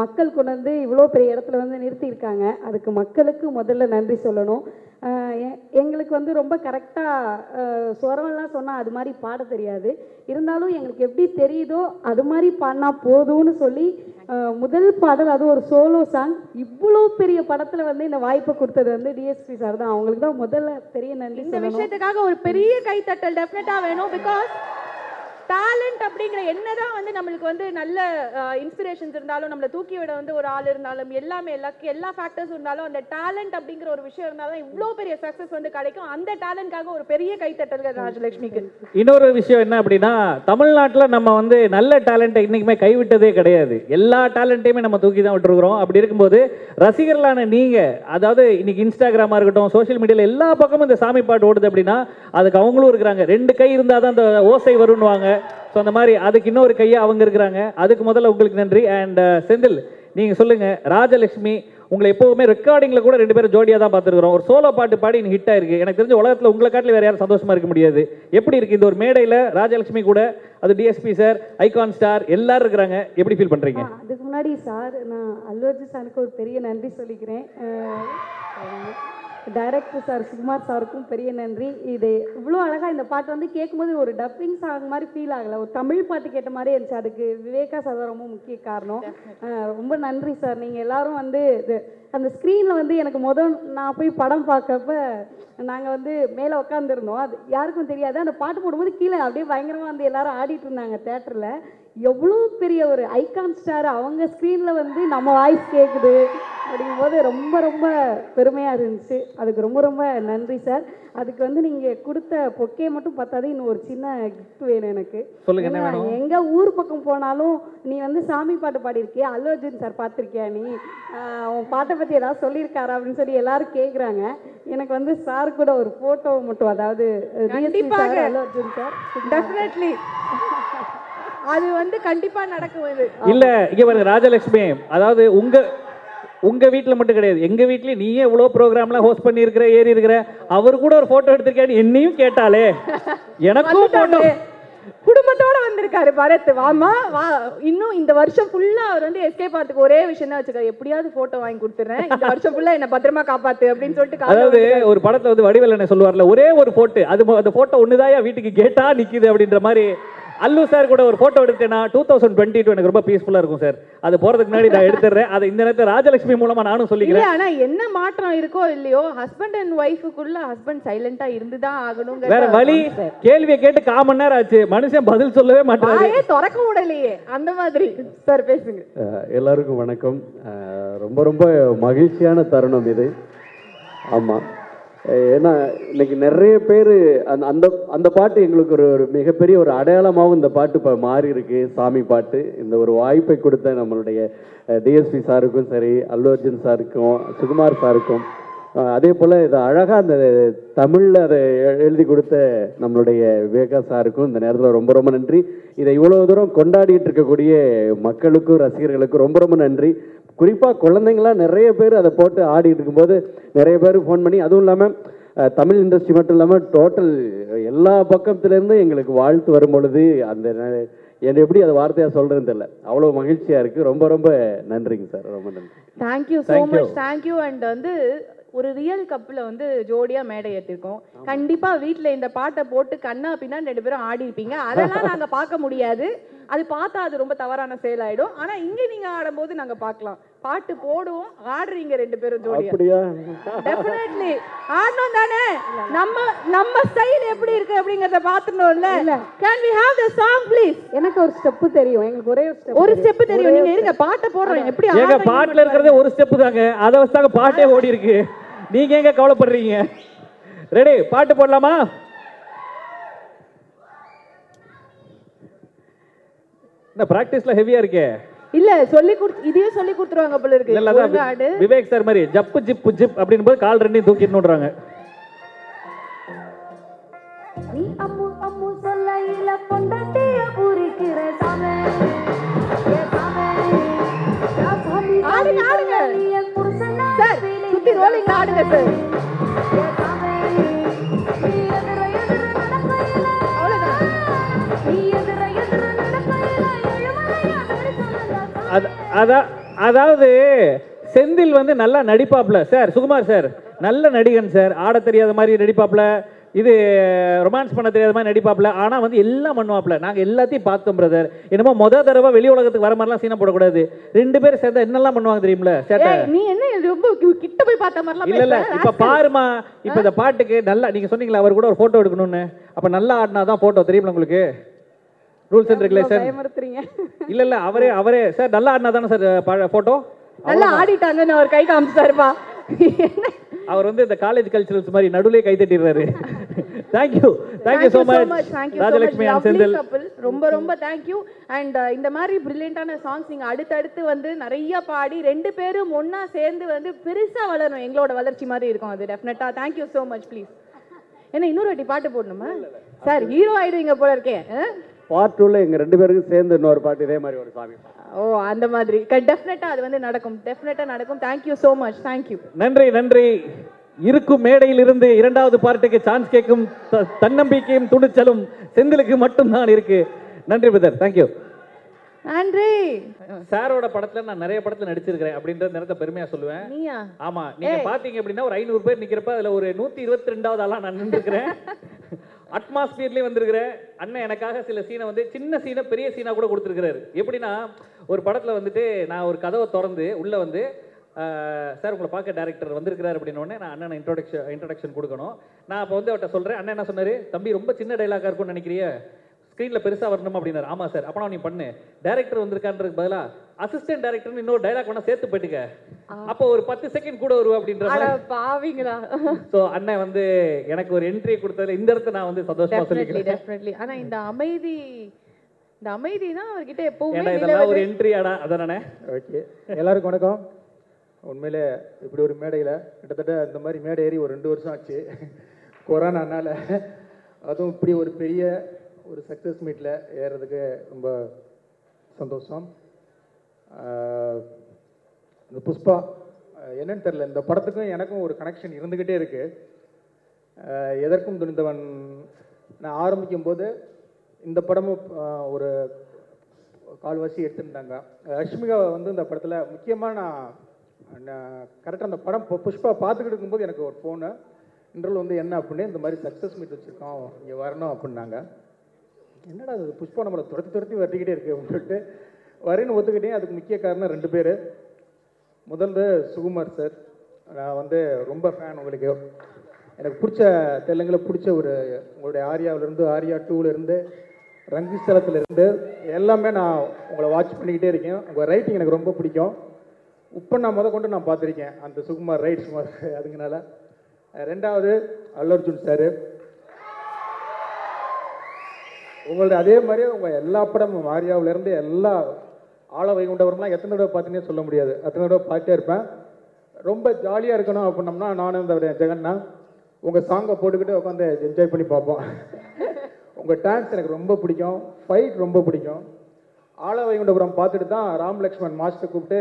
மக்கள் கொண்டு வந்து இவ்வளோ பெரிய இடத்துல வந்து நிறுத்தியிருக்காங்க. அதுக்கு மக்களுக்கு முதல்ல நன்றி சொல்லணும். எங்களுக்கு வந்து ரொம்ப கரெக்டாக ஸ்வரம்லாம் சொன்னால் அது மாதிரி பாட தெரியாது. இருந்தாலும் எங்களுக்கு எப்படி தெரியுதோ அது மாதிரி பாடினா போதும்னு சொல்லி முதல் பாடல் அது ஒரு சோலோ சாங். இவ்வளோ பெரிய படத்தில் வந்து இந்த வாய்ப்பை கொடுத்தது வந்து டிஎஸ்பி சார் தான். அவங்களுக்கு தான் முதல்ல பெரிய நன்றி இந்த விஷயத்துக்காக ஒரு பெரிய கைத்தட்டல் டெஃபினட்டா வேணும் பிகாஸ் டேலண்ட் அப்படிங்கிற என்னதான் வந்து நம்மளுக்கு வந்து நல்ல இன்ஸ்பிரேஷன்ஸ் இருந்தாலும் நம்மளை தூக்கி விட வந்து ஒரு ஆள் இருந்தாலும் எல்லாமே எல்லா எல்லா ஃபேக்டர்ஸ் இருந்தாலும் அந்த டேலண்ட் அப்படிங்கிற ஒரு விஷயம் இருந்தாலும் இவ்வளோ பெரிய சக்ஸஸ் வந்து கிடைக்கும். அந்த டேலண்ட்காக ஒரு பெரிய கைத்தட்டல் ராஜலட்சுமிக்கு இன்னொரு விஷயம் என்ன அப்படின்னா தமிழ்நாட்டில் நம்ம வந்து நல்ல டேலண்ட்டை இன்னைக்குமே கைவிட்டதே கிடையாது. எல்லா டேலண்ட்டையுமே நம்ம தூக்கி தான் விட்டுருக்குறோம். அப்படி இருக்கும்போது ரசிகர்களான நீங்க அதாவது இன்னைக்கு இன்ஸ்டாகிராமா இருக்கட்டும் சோஷியல் மீடியால எல்லா பக்கமும் இந்த சாமி பாட்டு ஓடுது அப்படின்னா அதுக்கு அவங்களும் இருக்கிறாங்க. ரெண்டு கை இருந்தால் தான் அந்த ஓசை வருன்னுவாங்க ஸோ அந்த மாதிரி அதுக்கு இன்னொரு கையா அவங்க இருக்கிறாங்க. அதுக்கு முதல்ல உங்களுக்கு நன்றி. அண்ட் uh, செந்தில் நீங்க சொல்லுங்க. ராஜலட்சுமி உங்களை எப்போவுமே ரெக்கார்டிங்கில் கூட ரெண்டு பேரும் ஜோடியா தான் பார்த்துருக்குறோம். ஒரு சோலோ பாட்டு பாடி இன்னைக்கு ஹிட் ஆயிருக்கு. எனக்கு தெரிஞ்ச உலகத்துல உங்களை காட்டில வேற யாரும் சந்தோஷமா இருக்க முடியாது. எப்படி இருக்கு? இந்த ஒரு மேடையில ராஜலட்சுமி கூட அது டிஎஸ்பி சார் ஐகான் ஸ்டார் எல்லாரும் இருக்கிறாங்க. எப்படி ஃபீல் பண்ணுறீங்க அதுக்கு முன்னாடி சார் நான் அல்லு அர்ஜுன் சாருக்கு ஒரு பெரிய நன்றி சொல்லிக்கிறேன். டைரக்டர் சார் சுகுமார் சாருக்கும் பெரிய நன்றி. இது இவ்வளோ அழகாக இந்த பாட்டு வந்து கேட்கும்போது ஒரு டப்பிங் சாங் மாதிரி ஃபீல் ஆகலை. ஒரு தமிழ் பாட்டு கேட்ட மாதிரி இருந்துச்சு. அதுக்கு விவேகா சார் தான் ரொம்ப முக்கிய காரணம். ரொம்ப நன்றி சார் நீங்கள் எல்லாரும் வந்து இது அந்த ஸ்க்ரீனில் வந்து எனக்கு முதல் நான் போய் படம் பார்க்கப்ப நாங்கள் வந்து மேலே உட்காந்துருந்தோம் அது யாருக்கும் தெரியாது. அந்த பாட்டு போடும்போது கீழே அப்படியே பயங்கரமாக வந்து எல்லாரும் ஆடிட்டு இருந்தாங்க தேட்டரில் எவ்வளோ பெரிய ஒரு ஐகான் ஸ்டார் அவங்க ஸ்க்ரீனில் வந்து நம்ம வாய்ஸ் கேட்குது அப்படிங்கும்போது ரொம்ப ரொம்ப பெருமையாக இருந்துச்சு. அதுக்கு ரொம்ப ரொம்ப நன்றி சார் அதுக்கு வந்து நீங்கள் கொடுத்த பொக்கே மட்டும் பார்த்தாதே இன்னும் ஒரு சின்ன gift வேணும் எனக்கு? எங்க ஊர் பக்கம் போனாலும் நீ வந்து சாமி பாட்டு பாடியிருக்கியா? அல்லு அர்ஜுன் சார் பார்த்துருக்கியா நீ? உன் பாட்டை பற்றி ஏதாவது சொல்லியிருக்காரா அப்படின்னு சொல்லி எல்லாரும் கேட்குறாங்க எனக்கு வந்து சார் கூட ஒரு ஃபோட்டோ மட்டும் அதாவது அல்லு அர்ஜுன் சார் டெஃபினெட்லி அது வந்து கண்டிப்பா நடக்கும் இது இல்ல இங்க பாருங்க ராஜலட்சுமி அதாவது உங்க உங்க வீட்ல மட்டும் கிடையாது. எங்க வீட்லயும் நீயே இவ்வளவு ப்ரோக்ராம்லாம் ஹோஸ்ட் பண்ணி இருக்கிற ஏறி இருக்கிற அவர் கூட ஒரு போட்டோ எடுத்திருக்கேன்னு என்னையும் கேட்டாலே எனக்கும் போட்டோ. குடும்பத்தோட வந்திருக்காரு பரத். வாமா வா இன்னும் இந்த வருஷம் ஃபுல்லா அவர் வந்து எஸ்கே பார்த்துக்கு ஒரே விஷயம் தான் வச்சிருக்காரு. எப்படியாவது போட்டோ வாங்கி கொடுத்துறேன். இந்த வருஷம் ஃபுல்லா என்ன பத்திரமா காப்பாத்து அப்படின்னு சொல்லிட்டு அதாவது. ஒரு படத்துல வந்து வடிவேல் என்ன சொல்லுவார்ல ஒரே ஒரு போட்டோ அது அந்த போட்டோ ஒண்ணுதாயா வீட்டுக்கு கேட்டா நிக்குது அப்படின்ற மாதிரி அல்லு சார் கூட ஒரு போட்டோ எடுத்தேன்னா டூ தௌசண்ட் டுவெண்ட்டி டூ எனக்கு ரொம்ப பீஸ்ஃபுல்லா இருக்கும் சார். அது போறதுக்கு முன்னாடி நான் எடுத்துறேன் அதை இந்த நேரத்தில் ராஜலட்சுமி மூலமா நானும் இல்ல சொல்லிக்கிறேன் ஆனா என்ன மாற்றம் இருக்கோ இல்லையோ ஹஸ்பண்ட் அண்ட் ஒய்ஃபுக்குள்ள ஹஸ்பண்ட் சைலண்டா இருந்துதான் ஆகணுங்கிற வேற வழி கேள்வியை கேட்டு கால் மணி நேரம் ஆச்சு. மனுஷன் பதில் சொல்லவே மாட்டாரு திறக்க விடலையே. அந்த மாதிரி. சார் பேசுங்க. எல்லாருக்கும் வணக்கம். ரொம்ப ரொம்ப மகிழ்ச்சியான தருணம் இது. ஆமாம் ஏன்னா இன்னைக்கு நிறைய பேர் அந்த அந்த அந்த பாட்டு எங்களுக்கு ஒரு ஒரு மிகப்பெரிய ஒரு அடையாளமாகவும் இந்த பாட்டு இப்போ மாறி இருக்கு சாமி பாட்டு. இந்த ஒரு வாய்ப்பை கொடுத்த நம்மளுடைய டிஎஸ்பி சாருக்கும் சரி அல்லு அர்ஜுன் சாருக்கும் சுகுமார் சாருக்கும் அதே போல் இதை அழகாக அந்த தமிழில் அதை எழுதி கொடுத்த நம்மளுடைய விவேகா சாருக்கும் இந்த நேரத்தில் ரொம்ப ரொம்ப நன்றி. இதை இவ்வளோ தூரம் கொண்டாடிட்டு இருக்கக்கூடிய மக்களுக்கும் ரசிகர்களுக்கும் ரொம்ப ரொம்ப நன்றி. குறிப்பாக குழந்தைங்களாம் நிறைய பேர் அதை போட்டு ஆடிட்டு இருக்கும்போது நிறைய பேர் ஃபோன் பண்ணி அதுவும் இல்லாமல் தமிழ் இண்டஸ்ட்ரி மட்டும் இல்லாமல் டோட்டல் எல்லா பக்கத்துலேருந்து எங்களுக்கு வாழ்த்து வரும் பொழுது அந்த என்ன எப்படி அதை வார்த்தையாக சொல்கிறேன்னு தெரியல. அவ்வளோ மகிழ்ச்சியாக இருக்குது ரொம்ப ரொம்ப நன்றிங்க சார். ரொம்ப நன்றி. Thank you so Thank you. Much thank you and வந்து ஒரு ரியல் கப்பில் வந்து ஜோடியா மேடை ஏற்றிருக்கோம் கண்டிப்பா வீட்ல இந்த பாட்டை போட்டு கண்ணா பின்னா ரெண்டு பேரும் ஆடி இருப்பீங்க அதெல்லாம் நாங்க பார்க்க முடியாது. அது பார்த்தா அது ரொம்ப தவறான செயல் ஆயிடும் ஆனா இங்க நீங்க ஆடும்போது நாங்க பார்க்கலாம். பாட்டு போடுவோம் ஆடுறீங்க ரெண்டு பேரும் ஜோடியா. அப்படியா? டெஃபினெட்லி ஆடணும் தானே? நம்ம நம்ம ஸ்டைல் எப்படி இருக்கு அப்படிங்கறத பாத்துடணும்ல can we have the song please எனக்கு ஒரு ஸ்டெப்பு தெரியும். எங்களுக்கு ஒரே ஒரு ஸ்டெப் ஒரு ஸ்டெப் தெரியும். நீங்க இருங்க பாட்டை போடுறோம். எப்படி ஏங்க பாட்டுல இருக்கிறதே ஒரு ஸ்டெப் தாங்க. அதை வச்சுதாங்க பாட்டே ஓடி இருக்கு நீங்க எங்க கவலைப்படுறீங்க? ரெடி பாட்டு போடலாமா? இந்த பிராக்டிஸ்ல ஹெவியா இருக்கே. இல்ல சொல்லி குடுத்து இதையும் சொல்லி கொடுத்துருவாங்க போல இருக்கு. இல்ல ஆடு. விவேக் சார் மாதிரி ஜப்பு ஜிப்பு ஜிப் அப்படின்னு போது கால் ரெண்டையும் தூக்கிடணுன்றாங்க. நீ அம்மு அம்மு சொல்லையில பொண்டாட்டிய பூரிக்கிற சாமி. ஆடுங்க, ஆடுங்க. சார் சுத்தி ரோலிங் ஆடுங்க சார் தரிசனம் அது அதா- அதாவது செந்தில் வந்து நல்லா நடிப்பாப்ல. சார் சுகுமார் சார் நல்ல நடிகன் சார். ஆட தெரியாத மாதிரி நடிப்பாப்ல. இது ரொமான்ஸ் பண்ண தெரியாத மாதிரி நடிப்பாப்ல. ஆனா வந்து எல்லாம் பண்ணுவாப்ல. நாங்க எல்லாத்தையும் பார்த்தோம் பிரதர் என்னமோ முத தடவை வெளி உலகத்துக்கு வர மாதிரிலாம் சீனை போடக்கூடாது. ரெண்டு பேரும் சேர்ந்தா என்னெல்லாம் பண்ணுவாங்க தெரியுமில சேட்டை? நீ என்ன இது ரொம்ப கிட்ட போய் பார்த்த மாதிரிலாம் இல்ல இல்ல? இப்ப பாருமா இப்ப இந்த பாட்டுக்கு நல்லா நீங்க சொன்னீங்களா அவர் கூட ஒரு போட்டோ எடுக்கணும்னு. அப்ப நல்லா ஆடினாதான் போட்டோ தெரியுமா உங்களுக்கு? ரூல்ஸ் அண்ட் ரெகுலேஷன் இல்ல இல்ல அவரே அவரே சார் நல்லா ஆடினா தானே சார் போட்டோ நல்லா ஆடிட்டாங்க அவர் கை காமிச்சாருப்பா. அவர் வந்து இந்த காலேஜ் கல்ச்சரல்ஸ் மாதிரி நடுவுலயே கை தட்டிடுறாரு. Thank you thank you so much Rajalakshmi and Senthil. ரொம்ப ரொம்ப தேங்க்யூ அண்ட் இந்த மாதிரி பிரில்லியண்டான சாங்ஸ் நீங்க அடுத்தடுத்து வந்து நிறைய பாடி ரெண்டு பேரும் ஒண்ணா சேர்ந்து வந்து பெருசா வளரும் எங்களோட வளர்ச்சி மாதிரி இருக்கும் அது டெஃபினட்டா தேங்க்யூ ஸோ மச் ப்ளீஸ் என்ன இன்னொரு வாட்டி பாட்டு போடணுமா? சார் ஹீரோ ஆயிடுவீங்க போல இருக்கே. ஆ? பார்ட் டூவில் எங்கள் ரெண்டு பேருக்கும் சேர்ந்து இன்னொரு பாட்டு இதே மாதிரி ஒரு சாமி ஓ அந்த மாதிரி. டெஃபினட்டா அது வந்து நடக்கும். டெஃபினட்டா நடக்கும். தேங்க்யூ ஸோ மச் தேங்க்யூ நன்றி நன்றி. இருக்கும் மேடையில் இருந்து இரண்டாவது பார்ட்டுக்கு சான்ஸ் கேட்கும் த- தன்னம்பிக்கையும் துணிச்சலும் செந்திலுக்கு மட்டும்தான் இருக்கு. நன்றி பிரதர் தேங்க்யூ நன்றி. சாரோட படத்துல நான் நிறைய படத்துல நடிச்சிருக்கிறேன் அப்படின்ற நேரத்தை பெருமையா சொல்லுவேன். நீயா? ஆமா நீங்க பாத்தீங்க அப்படின்னா ஒரு ஐநூறு பேர் நிக்கிறப்ப அதுல ஒரு நூத்தி இருபத்தி ரெண்டாவது ஆளா நான் நின்றுக்கிறேன் அட்மாஸ்பியர்லேயே வந்திருக்கிற அண்ணன் எனக்காக சில சீனை வந்து சின்ன சீனை பெரிய சீனா கூட கொடுத்துருக்கிறாரு. எப்படின்னா ஒரு படத்தில் வந்துட்டு நான் ஒரு கதவை திறந்து உள்ளே வந்து சார் உங்களை பார்க்க டேரக்டர் வந்திருக்கிறார் அப்படின்னு நான் அண்ணனை இன்ட்ரோடக்ஷன் இன்ட்ரடக்ஷன் கொடுக்கணும். நான் அப்போ வந்து அவர்கிட்ட சொல்கிறேன் அண்ணன் என்ன சொன்னார்? தம்பி ரொம்ப சின்ன டைலாக்காக இருக்கும்னு நினைக்கிறிய? ஸ்க்ரீனில் பெருசா வரணும் அப்படின்னாரு. ஆமா சார். அப்போ நீ பண்ணு. டேரக்டர் வந்திருக்கான்றதுக்கு பதிலா அசிஸ்டன்ட் டேரக்டர்னு இன்னொரு டைலாக் வேணா சேர்த்து போயிட்டுக்க. அப்போ ஒரு பத்து செகண்ட் கூட வருவா அப்படின்ற பாவிங்களா. ஸோ அண்ணன் வந்து எனக்கு ஒரு என்ட்ரி கொடுத்ததுல இந்த இடத்த நான் வந்து சந்தோஷமா சொல்லிக்கிறேன். டெஃபினெட்லி ஆனா இந்த அமைதி இந்த அமைதி தான் அவர்கிட்ட எப்பவுமே இதெல்லாம் ஒரு நிலவுது. என்ட்ரி ஆடா அதானே ஓகே எல்லாருக்கும் வணக்கம். உண்மையிலே இப்படி ஒரு மேடையில் கிட்டத்தட்ட இந்த மாதிரி மேடை ஏறி ஒரு ரெண்டு வருஷம் ஆச்சு. கொரோனானால அதுவும் இப்படி ஒரு பெரிய ஒரு சக்ஸஸ் மீட்டில் ஏறுறதுக்கு ரொம்ப சந்தோஷம். இந்த புஷ்பா என்னன்னு தெரில இந்த படத்துக்கும் எனக்கும் ஒரு கனெக்ஷன் இருந்துக்கிட்டே இருக்குது எதற்கும் துணிந்தவன். நான் ஆரம்பிக்கும் போது இந்த படமும் ஒரு கால்வாசி எடுத்துருந்தாங்க. ரஷ்மிகா வந்து இந்த படத்தில் முக்கியமாக நான் கரெக்டாக அந்த படம் புஷ்பா பார்த்துக்கிட்டு இருக்கும்போது எனக்கு ஒரு ஃபோனு இன்டர்வல் வந்து என்ன அப்படின்னு இந்த மாதிரி சக்ஸஸ் மீட் வச்சுருக்கோம் இங்கே வரணும் அப்படின்னாங்க. என்னடா அது புஷ்பா நம்மளை துரத்தி துரத்தி வரட்டிக்கிட்டே இருக்கு அப்படின்னு சொல்லிட்டு வரேன்னு ஒத்துக்கிட்டேன் அதுக்கு முக்கிய காரணம் ரெண்டு பேர். முதல்ல சுகுமார் சார் நான் வந்து ரொம்ப ஃபேன் உங்களுக்கு. எனக்கு பிடிச்ச தெலுங்கில் பிடிச்ச ஒரு உங்களுடைய ஆரியாவிலேருந்து ஆரியா டூவிலேருந்து ரங்கிஸ்தலத்துலேருந்து எல்லாமே நான் உங்களை வாட்ச் பண்ணிக்கிட்டே இருக்கேன். உங்கள் ரைட்டிங் எனக்கு ரொம்ப பிடிக்கும். இப்போ நான் முத கொண்டு நான் பார்த்துருக்கேன். அந்த சுகுமார் ரைட் சுமார் அதுங்கனால. ரெண்டாவது அல்லர்ஜுன் சார் உங்களுடைய அதே மாதிரியே உங்கள் எல்லா படமும் ஆரியாவிலேருந்து எல்லா ஆழ வைகுண்டவரெலாம் எத்தனை தடவை பார்த்தீங்கன்னு சொல்ல முடியாது. அத்தனை தடவை பார்த்துட்டே இருப்பேன். ரொம்ப ஜாலியாக இருக்கணும் அப்படின்னம்னா நானும் இந்த ஜெகன்னா உங்கள் சாங்கை போட்டுக்கிட்டு உட்காந்து என்ஜாய் பண்ணி பார்ப்போம். உங்கள் டான்ஸ் எனக்கு ரொம்ப பிடிக்கும். ஃபைட் ரொம்ப பிடிக்கும். ஆழ வைகுண்டபுரம் பார்த்துட்டு தான் ராம் லக்ஷ்மண் மாஸ்டர் கூப்பிட்டு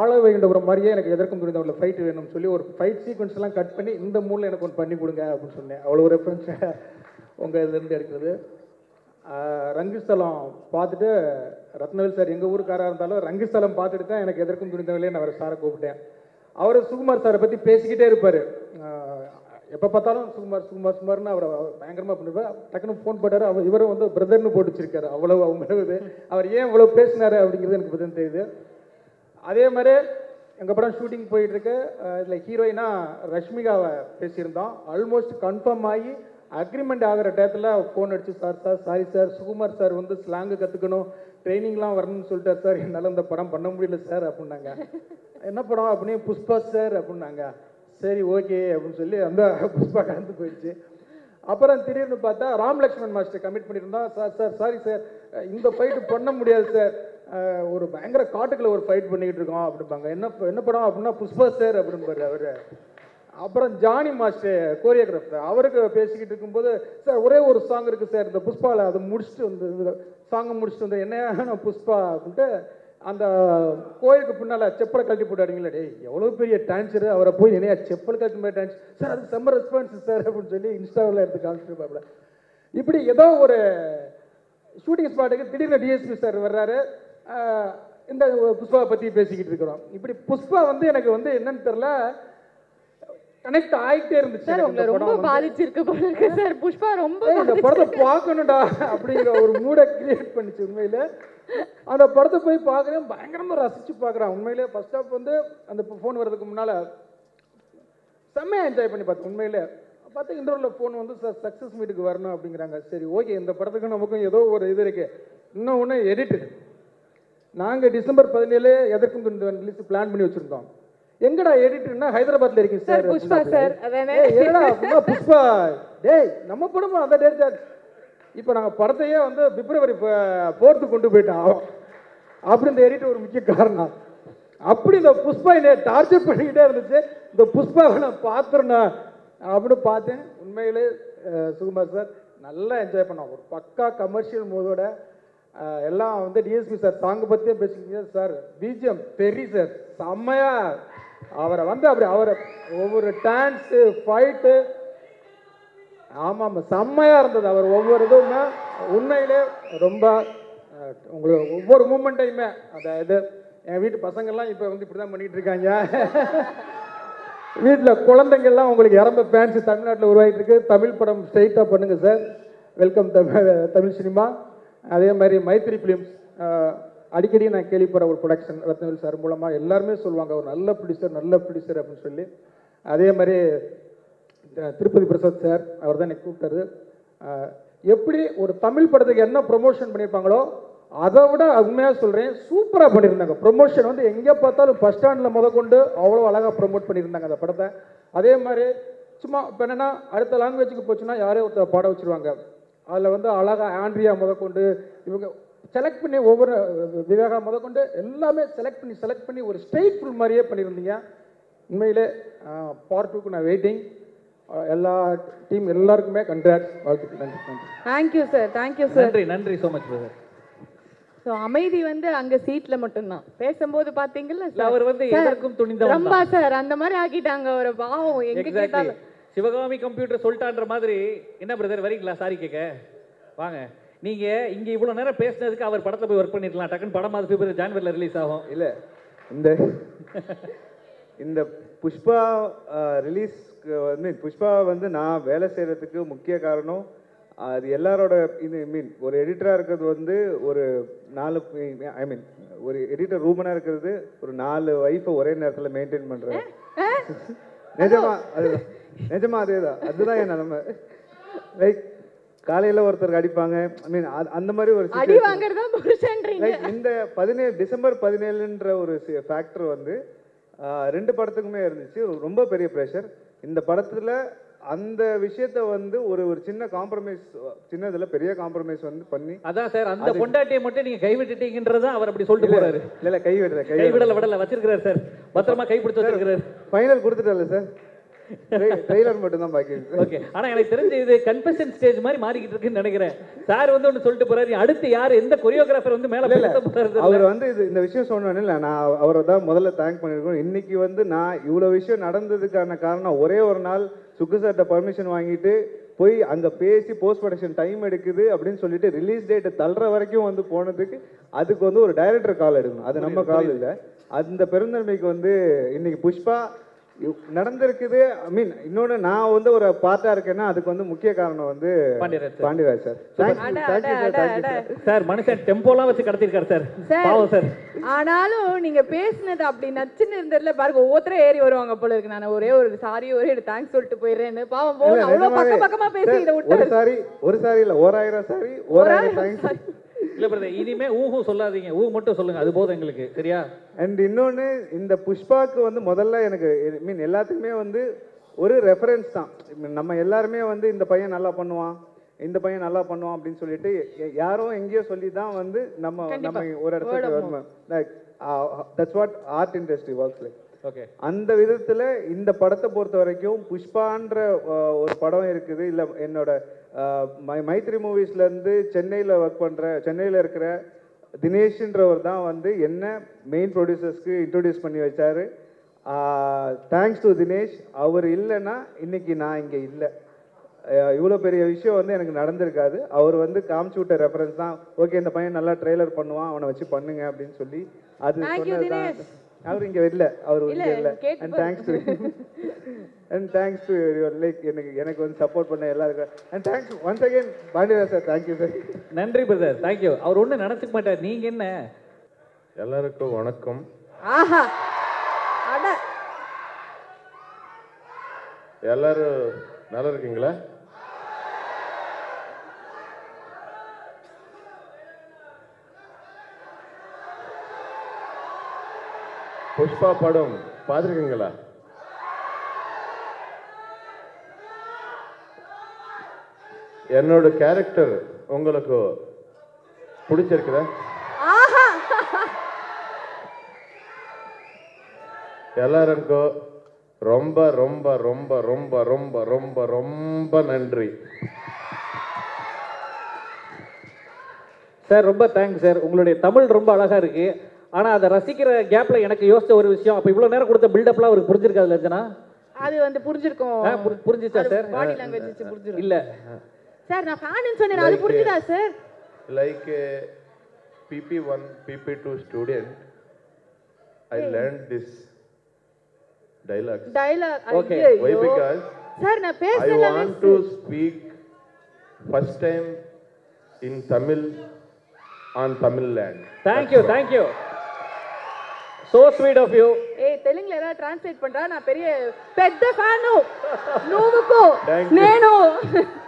ஆழ வைகுண்டபுரம் மாதிரியே எனக்கு எதற்கும் புரிந்தவங்கள ஃபைட் வேணும்னு சொல்லி ஒரு ஃபைட் சீக்வன்ஸ்லாம் கட் பண்ணி இந்த மூணில் எனக்கு ஒன்று பண்ணி கொடுங்க அப்படின்னு சொன்னேன். அவ்வளோ ரெஃபரன்ஸ் உங்கள் இதுலேருந்து எடுக்கிறது. ரங்குஸ்தலம் பார்த்துட்டு ரத்னவேல் சார் எங்கள் ஊருக்காராக இருந்தாலும் ரங்குஸ்தலம் பார்த்துட்டு தான் எனக்கு எதற்கும் துணிந்தவர்களே நான் அவர் சாரை கூப்பிட்டேன். அவர் சுகுமார் சாரை பற்றி பேசிக்கிட்டே இருப்பார். எப்போ பார்த்தாலும் சுகுமார் சுகுமார் சுகுமார்னு அவரை பயங்கரமாக பண்ணிருப்பார். டக்குன்னு ஃபோன் போட்டார். அவர் இவரும் வந்து பிரதர்னு போட்டு வச்சிருக்காரு அவ்வளோ அவங்களது அவர் ஏன் இவ்வளோ பேசினாரு அப்படிங்கிறது எனக்கு பதில் தெரியுது. அதே மாதிரி எங்கள் படம் ஷூட்டிங் போயிட்டுருக்கு இதில் ஹீரோயினாக ரஷ்மிகாவை பேசியிருந்தோம். ஆல்மோஸ்ட் கன்ஃபார்ம் ஆகி அக்ரிமெண்ட் ஆகிற டயத்தில் ஃபோன் அடித்து sir sir sorry sir Sukumar sir வந்து ஸ்லாங்கு கற்றுக்கணும் ட்ரைனிங்லாம் வரணும்னு சொல்லிட்டார் சார் என்னால் இந்த படம் பண்ண முடியல சார் அப்படின்னாங்க. என்ன படம்? அப்படின்னு புஷ்பா சார் அப்படின்னாங்க. சரி ஓகே அப்படின்னு சொல்லி அந்த புஷ்பா கலந்து போயிடுச்சு. அப்புறம் திடீர்னு பார்த்தா ராம் லக்ஷ்மண் மாஸ்டர் கமிட் பண்ணியிருந்தோம் சார் சார் சாரி சார் இந்த ஃபைட்டு பண்ண முடியாது சார் ஒரு பயங்கர காட்டுக்குள்ள ஒரு ஃபைட் பண்ணிக்கிட்டு இருக்கோம் அப்படிம்பாங்க. என்ன என்ன படம்? அப்படின்னா புஷ்பா சார் அப்படின்பாரு அவர். அப்புறம் ஜானி மாஸ்டர் கோரியோகிராஃபர் அவருக்கு பேசிக்கிட்டு இருக்கும்போது சார் ஒரே ஒரு சாங் இருக்குது சார் இந்த புஷ்பாவில் அதை முடிச்சுட்டு வந்து சாங்கை முடிச்சுட்டு வந்து என்ன புஷ்பா? அப்படின்ட்டு அந்த கோயிலுக்கு பின்னால் செப்பலை கழட்டி போட்டாடுங்களா டேய் எவ்வளோ பெரிய டான்ஸரு அவரை போய் என்னையா செப்பல் கழட்டி மாதிரி டான்ஸ் சார் அது செம்ம ரெஸ்பான்ஸ் சார் அப்படின்னு சொல்லி இன்ஸ்டாவில் எடுத்து காமிச்சிருப்பாப்புல இப்படி ஏதோ ஒரு ஷூட்டிங் ஸ்பாட்டுக்கு திடீர்னு டிஎஸ்பி சார் வர்றாரு. இந்த புஷ்பாவை பற்றி பேசிக்கிட்டு இருக்கிறோம். இப்படி புஷ்பா வந்து எனக்கு வந்து என்னன்னு தெரில கனெக்ட் ஆகிட்டே இருந்துச்சு சார் உங்களை ரொம்ப. பாதிச்சிருக்கு போல இருக்கு சார். புஷ்பா ரொம்ப இந்த படத்தை பார்க்கணும்டா அப்படிங்கிற ஒரு மூடை கிரியேட் பண்ணிச்சு உண்மையில. அந்த படத்தை போய் பார்க்குறேன் பயங்கரமா ரசிச்சு பார்க்குறேன். உண்மையிலே ஃபர்ஸ்ட் ஆஃப் வந்து அந்த ஃபோன் வர்றதுக்கு முன்னால செம்மையா என்ஜாய் பண்ணி பார்த்தேன் உண்மையிலே. பார்த்து இன்டர்வலில் ஃபோன் வந்து சார் சக்ஸஸ் மீட்டுக்கு வரணும் அப்படிங்கிறாங்க. சரி ஓகே இந்த படத்துக்கு நமக்கும் ஏதோ ஒரு இது இருக்கு. இன்னும் ஒன்று எடிட்டு நாங்கள் டிசம்பர் பதினேழு எதற்கும் ரிலீஸ் பிளான் பண்ணி வச்சிருந்தோம்? எங்கடா எடிட்டர்னா ஹைதராபாத்ல இருக்கீங்க சார் சார் புஷ்பா சார் அதானே? என்னடா புஷ்பா? டேய் நம்ம படமா? அந்த டேட் தான் இப்போ நாங்கள் படத்தையே வந்து பிப்ரவரி ஃபோர்த்து கொண்டு போயிட்டோம். அப்படி இந்த எடிட் ஒரு முக்கிய காரணம். அப்படி இந்த புஷ்பா என்னை டார்ச்சர் பண்ணிக்கிட்டே இருந்துச்சு. இந்த புஷ்பாவை நான் பார்த்துருந்தேன் அப்படின்னு பார்த்தேன். உண்மையிலே சுகுமார் சார் நல்லா என்ஜாய் பண்ணோம். ஒரு பக்கா கமர்ஷியல் மூதோட அஹ், எல்லாம் வந்து டிஎஸ்பி சார் சாங் பற்றியே பேசிக்கிங்க சார். பிஜிஎம் தெரி சார். செம்மையா அவரை வந்து அப்படி அவரை ஒவ்வொரு டான்ஸு ஃபைட்டு ஆமாம் ஆமாம் செம்மையாக இருந்தது அவர் ஒவ்வொரு இதுவுமே. உண்மையிலே ரொம்ப உங்களுக்கு ஒவ்வொரு மூமெண்ட்டையுமே அதாவது இது என் வீட்டு பசங்கள்லாம் இப்போ வந்து இப்படி தான் பண்ணிட்டு இருக்காங்க. வீட்டில் குழந்தைங்கள்லாம் உங்களுக்கு இறம்ப ஃபேன்ஸு தமிழ்நாட்டில் உருவாகிட்டு இருக்கு. தமிழ் படம் ஸ்ட்ரெயிட்டாக பண்ணுங்கள் sir welcome Tamil Tamil cinema. அதே மாதிரி மைத்ரி ஃபிலிம்ஸ் அடிக்கடி நான் கேள்விப்படுற ஒரு ப்ரொடக்ஷன் ரத்னவேல் சார் மூலமாக எல்லாருமே சொல்லுவாங்க ஒரு நல்ல ப்ரொடியூசர் நல்ல ப்ரொடியூசர் அப்படின்னு சொல்லி. அதே மாதிரி திருப்பதி பிரசாத் சார் அவர் தான் என்னை கூப்பிட்டாரு. எப்படி ஒரு தமிழ் படத்துக்கு என்ன ப்ரொமோஷன் பண்ணியிருப்பாங்களோ அதை விட உண்மையாக சொல்கிறேன் சூப்பராக பண்ணியிருந்தாங்க. ப்ரொமோஷன் வந்து எங்கே பார்த்தாலும் பஸ் ஸ்டாண்டில் முத கொண்டு அவ்வளோ அழகாக ப்ரொமோட் பண்ணியிருந்தாங்க அந்த படத்தை. அதே மாதிரி சும்மா இப்போ என்னென்னா அடுத்த லாங்குவேஜுக்கு போச்சுன்னா யாரே ஒருத்தர் பாட வச்சிருவாங்க. அதில் வந்து அழகாக ஆண்ட்ரியா முதற்கொண்டு இவங்க செலக்ட் பண்ணி ஒவ்வொரு விவேகா முதற்கொண்டு எல்லாமே செலக்ட் பண்ணி செலக்ட் பண்ணி ஒரு ஸ்ட்ரெயிட் ஃபுல் மாதிரியே பண்ணியிருந்தீங்க. உண்மையிலே பார்ட் டூக்கு நான் வெயிட்டிங் எல்லா டீம் எல்லாருக்குமே கண்ட்ராக்ட் வாழ்த்துக்கள். நன்றி நன்றி. தேங்க்யூ சார் தேங்க்யூ சார் நன்றி நன்றி ஸோ மச் பிரதர் ஸோ அமைதி வந்து அங்க சீட்ல மட்டும்தான். பேசும்போது பாத்தீங்கல்ல அவர் வந்து எதற்கும் துணிந்தவன் ரம்பா சார் அந்த மாதிரி ஆக்கிட்டாங்க ஒரு பாவம் எங்க கேட்டாலும். சிவகாமி கம்ப்யூட்டர் சொல்லிட்டான்ற மாதிரி என்ன பிரதர் வரீங்களா? சாரி கேட்க வாங்க. நீங்க இங்க இவ்வளவு நேரம் பேசுனதுக்கு அவர் படத்துல போய் ஒர்க் பண்ணிருக்கலாம் டக்குன்னு படம் அது பிப்ரவரி ஜான்வரில ரிலீஸ் ஆகும். இல்ல இந்த இந்த புஷ்பா ரிலீஸ்க்கு வந்து புஷ்பா வந்து நான் வேலை செய்யறதுக்கு முக்கிய காரணம் அது எல்லாரோட இது மீன் ஒரு எடிட்டராக இருக்கிறது வந்து ஒரு நாலு ஐ மீன் ஒரு எடிட்டர் ரூமனாக இருக்கிறது ஒரு நாலு ஒய்ஃபை ஒரே நேரத்தில் மெயின்டைன் பண்ணுறேன் நிஜமா அது நிஜமா அதே தான் அதுதான். என் நிலைமை. லைக் காலையில் ஒருத்தருக்கு அடிப்பாங்க. ஐ மீன் அந்த மாதிரி ஒரு அடி. வாங்குறதா புருஷன்றீங்க. இந்த பதினேழு டிசம்பர் பதினேழுன்ற ஒரு ஃபேக்டர் வந்து ரெண்டு படத்துக்குமே இருந்துச்சு. ரொம்ப பெரிய ப்ரெஷர் இந்த படத்துல அந்த விஷயத்த வந்து ஒரு ஒரு சின்ன காம்ப்ரமைஸ் சின்னதுல பெரிய காம்ப்ரமைஸ் வந்து பண்ணி அதான் சார் அந்த பொண்டாட்டியை மட்டும் நீங்க கைவிட்டுட்டீங்கன்றத அவர் அப்படி சொல்லிட்டு போறாரு. இல்ல இல்ல கை விடுறேன் கை கை விடல. விடல வச்சிருக்கிறாரு சார். பத்திரமா கை பிடிச்சு வச்சிருக்கிறாரு. Final கொடுத்துட்டல sir. ட்ரெய்லர் மட்டும் தான் ஓகே ஆனா எனக்கு தெரிஞ்ச இது கன்ஃபெஷன் ஸ்டேஜ் மாதிரி மாறிக்கிட்டு இருக்குன்னு நினைக்கிறேன். சார் வந்து ஒன்னு சொல்லிட்டு போறாரு. அடுத்து யார்? எந்த கொரியோகிராஃபர் வந்து மேல இல்ல, இல்ல. போறாரு. அவர் வந்து இது இந்த விஷயம் சொன்னோன்னே நான் அவரை தான் முதல்ல தேங்க் பண்ணியிருக்கோம் இன்னைக்கு வந்து நான் இவ்வளோ விஷயம் நடந்ததுக்கான காரணம் ஒரே ஒரு நாள் சுக்கு சார்ட்ட பர்மிஷன் வாங்கிட்டு போய் அங்கே பேசி போஸ்ட் ப்ரொடக்ஷன் டைம் எடுக்குது அப்படின்னு சொல்லிட்டு ரிலீஸ் டேட் தள்ளுற வரைக்கும் வந்து போனதுக்கு அதுக்கு வந்து ஒரு டைரக்டர் கால் எடுக்கணும். அது நம்ம கால் இல்லை. அந்த பெருந்தன்மைக்கு வந்து இன்னைக்கு புஷ்பா நடந்திருக்குது. ஐ மீன் இன்னொன்று நான் வந்து ஒரு பார்ட்டா இருக்கேன்னா அதுக்கு வந்து முக்கிய காரணம் வந்து பாண்டியராஜ் சார். சார். மனுஷன் டெம்போலாம் வச்சு கடத்திருக்காரு சார். சார். பாவம் சார். ஆனாலும் நீங்க பேசுனது அப்படி நச்சுன்னு இருந்ததுல பாருங்க ஒவ்வொருத்தரும் ஏறி வருவாங்க போல இருக்கு. நான் ஒரே ஒரு சாரி ஒரே ஒரு தேங்க்ஸ் சொல்லிட்டு போயிடுறேன்னு. பாவம் போதும். அவ்வளவு நிஜமாவே. பக்கம் பக்கமா பேசி இதை ஒரு விட்டாரு சாரி ஒரு சாரி இல்ல ஓராயிரம் சாரி ஓராயிரம் தேங்க்ஸ் இல்ல பிரதர் இனிமே ஊஹும் சொல்லாதீங்க. ஊ மட்டும் சொல்லுங்க அது போதும் எங்களுக்கு சரியா? அண்ட் இன்னொன்னு இந்த புஷ்பாக்கு வந்து முதல்ல எனக்கு மீன் எல்லாத்துக்குமே வந்து ஒரு ரெஃபரன்ஸ் தான். நம்ம எல்லாருமே வந்து இந்த பையன் நல்லா பண்ணுவான் இந்த பையன் நல்லா பண்ணுவான் அப்படின்னு சொல்லிட்டு ய- யாரோ எங்கேயோ சொல்லி தான் வந்து நம்ம நம்ம ஒரு இடத்துக்கு like that's what art industry works like okay அந்த விதத்துல இந்த படத்தை பொறுத்த வரைக்கும் புஷ்பான்ற ஒரு படம் இருக்குது. இல்ல என்னோட மை- மைத்ரி மூவிஸ்ல இருந்து சென்னையில ஒர்க் பண்ற சென்னையில இருக்கிற தினேஷ்ன்றவர் தான் வந்து என்ன மெயின் ப்ரொடியூசர்ஸ்க்கு இன்ட்ரோடியூஸ் பண்ணி வச்சாரு. தேங்க்ஸ் டு தினேஷ் அவர் இல்லைன்னா இன்னைக்கு நான் இங்க இல்லை. இவ்வளோ பெரிய விஷயம் வந்து எனக்கு நடந்திருக்காது. அவர் வந்து காமிச்சு விட்ட ரெஃபரன்ஸ் தான் ஓகே இந்த பையன் நல்லா ட்ரெய்லர் பண்ணுவான் அவனை வச்சு பண்ணுங்க அப்படின்னு சொல்லி அது சொன்னது தான். அவர் இங்க இல்ல அவர் இல்ல, இங்க இல்ல. And thanks to and thanks to like எனக்கு எனக்கு வந்து சப்போர்ட் பண்ண எல்லாருக்கும். And thanks once again Pandiyaraj sir thank you sir நன்றி பிரதர் தேங்க்யூ அவர் ஒண்ணும் நினைச்சுக்க மாட்டார். நீங்க என்ன? எல்லாருக்கும் வணக்கம். ஆஹா. அட. எல்லாரும் நல்லா இருக்கீங்களா? புஷ்பா படம் பார்த்துருக்கீங்களா? என்னோட கேரக்டர் உங்களுக்கு பிடிச்சிருக்குதா? ஆஹா. எல்லாருக்கும் ரொம்ப ரொம்ப ரொம்ப ரொம்ப ரொம்ப ரொம்ப ரொம்ப நன்றி. சார் ரொம்ப தேங்க்ஸ் சார் உங்களுடைய தமிழ் ரொம்ப அழகா இருக்கு. ஆனா அதை ரசிக்கிற கேப்ல எனக்கு யோசிச்ச ஒரு விஷயம். அப்ப இவ்வளவு நேரம் கொடுத்த பில்டப்லாம் அவருக்கு புரிஞ்சிருக்காது லட்சணா அது வந்து புரிஞ்சிருக்கும். புரிஞ்சுச்சா சார் இல்ல. சார் நான் ஃபேன் சொன்னேன் அது புரிஞ்சுதா sir like BP one BP two student I learn this dialogue dialogue okay why because sir na பேசல i want to speak first time in tamil on tamil land thank That's you why. thank you so sweet of you ஏய் தெலுங்குல ஏதாவது translate பண்றா நான் பெரிய பெద్ద fawn నువ్వుకు నేను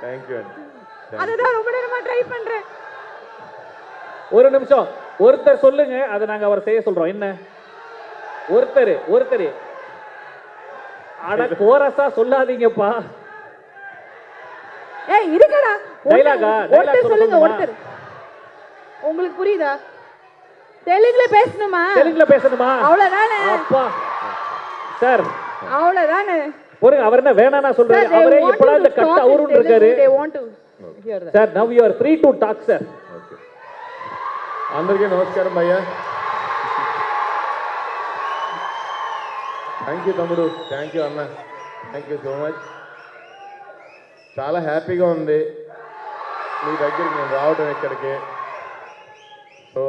thank you அதுதான் ரொம்ப நேரமா ட்ரை பண்றேன். ஒரு நிமிஷம். ஒருத்தர் சொல்லுங்க அதை நாங்க அவர் செய்ய சொல்றோம். என்ன? ஒருத்தர் ஒருத்தர். அட கோரஸா சொல்லாதீங்கப்பா. ஏய் இருக்கடா? Dialogue ஒருத்தர் சொல்ல சொல்லுங்க? ஒருத்தர். உங்களுக்கு புரியுதா? தெலுங்குல பேசணுமா? தெலுங்குல பேசணுமா? அவ்வளவுதானே? அப்பா. சார். அவ்வளவுதானே? பொறுங்க அவர் என்ன வேணாம்னா சொல்றாரு. They அவரே to இந்த in அவரும் இருக்காரு. Sir now you're free to talk sir అందరికీ నమస్కారం అయ్యా. థ్యాంక్ యూ తమ్ముడు. థ్యాంక్ యూ అన్న. థ్యాంక్ యూ సో మచ్ చాలా హ్యాపీగా ఉంది. మీ దగ్గరికి నేను రావడం ఇక్కడికి. సో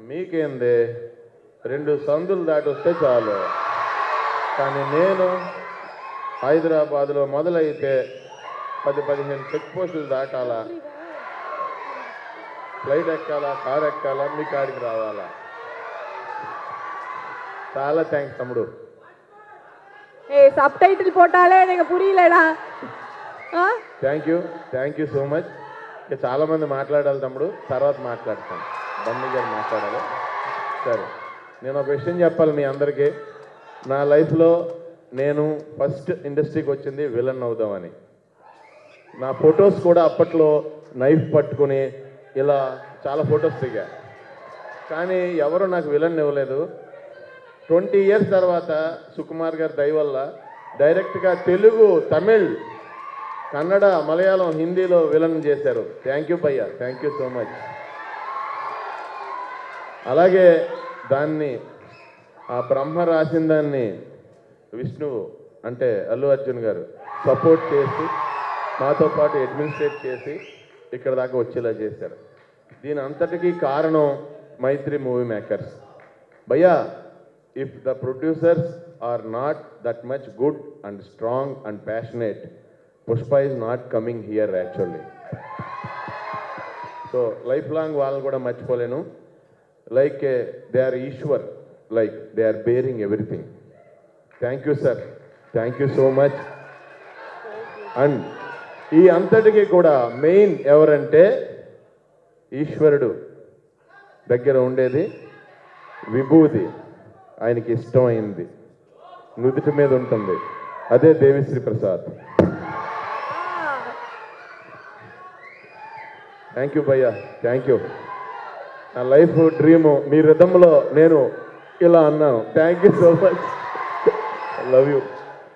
మీకేంది? రెండు సందులు దాటి వస్తే చాలు. కానీ నేను హైదరాబాద్లో మొదలైతే పది పదిహేను చెక్ పోస్టులు దాటాలా ఫ్లైట్ ఎక్కాలా కార్ ఎక్కాలా మీ కాడికి రావాలా చాలా థ్యాంక్స్ తమ్ముడు ஏய் சப்டைட்டில் போட்டாலே எனக்கு புரியலடா ஆ thank you thank you so much ఇక చాలామంది మాట్లాడాలి తమ్ముడు తర్వాత మాట్లాడతాను బన్నీ గారు మాట్లాడాలి సరే నేను ఒక విషయం చెప్పాలి మీ అందరికీ నా లైఫ్లో నేను ఫస్ట్ ఇండస్ట్రీకి వచ్చింది విలన్ అవుదామని నా ఫొటోస్ కూడా అప్పట్లో నైఫ్ పట్టుకుని ఇలా చాలా ఫొటోస్ దిగా. కానీ ఎవరు నాకు విలన్ ఇవ్వలేదు. ట్వంటీ ఇయర్స్ తర్వాత సుకుమార్ గారి దయ వల్ల డైరెక్ట్గా తెలుగు తమిళ్ కన్నడ మలయాళం హిందీలో విలన్ చేశారు. థ్యాంక్ యూ భయ్యా. థ్యాంక్ యూ సో మచ్ అలాగే దాన్ని ఆ బ్రహ్మ రాసిన దాన్ని విష్ణువు అంటే అల్లు అర్జున్ గారు సపోర్ట్ చేసి మాతో పాటు అడ్మినిస్ట్రేట్ చేసి ఇక్కడ దాకా వచ్చేలా చేశారు. దీని అంతటికీ కారణం మైత్రి మూవీ మేకర్స్ భయ్యా if the producers are not that much good and strong and passionate Pushpa is not coming here actually so life long వాళ్ళని కూడా మర్చిపోలేను. Like they are Eshwar like they are bearing everything thank you sir thank you so much and ఈ అంతటికి కూడా main ఎవరంటే ఈశ్వరుడు దగ్గర ఉండేది విభూది ఆయనకి ఇష్టమైంది. నుదుటి మీద ఉంటుంది. అదే దేవిశ్రీ ప్రసాద్. థ్యాంక్ యూ భయ్యా. థ్యాంక్ యూ నా లైఫ్ డ్రీమ్ మీ రిధంలో నేను ఇలా అన్నాను. Thank you so much love you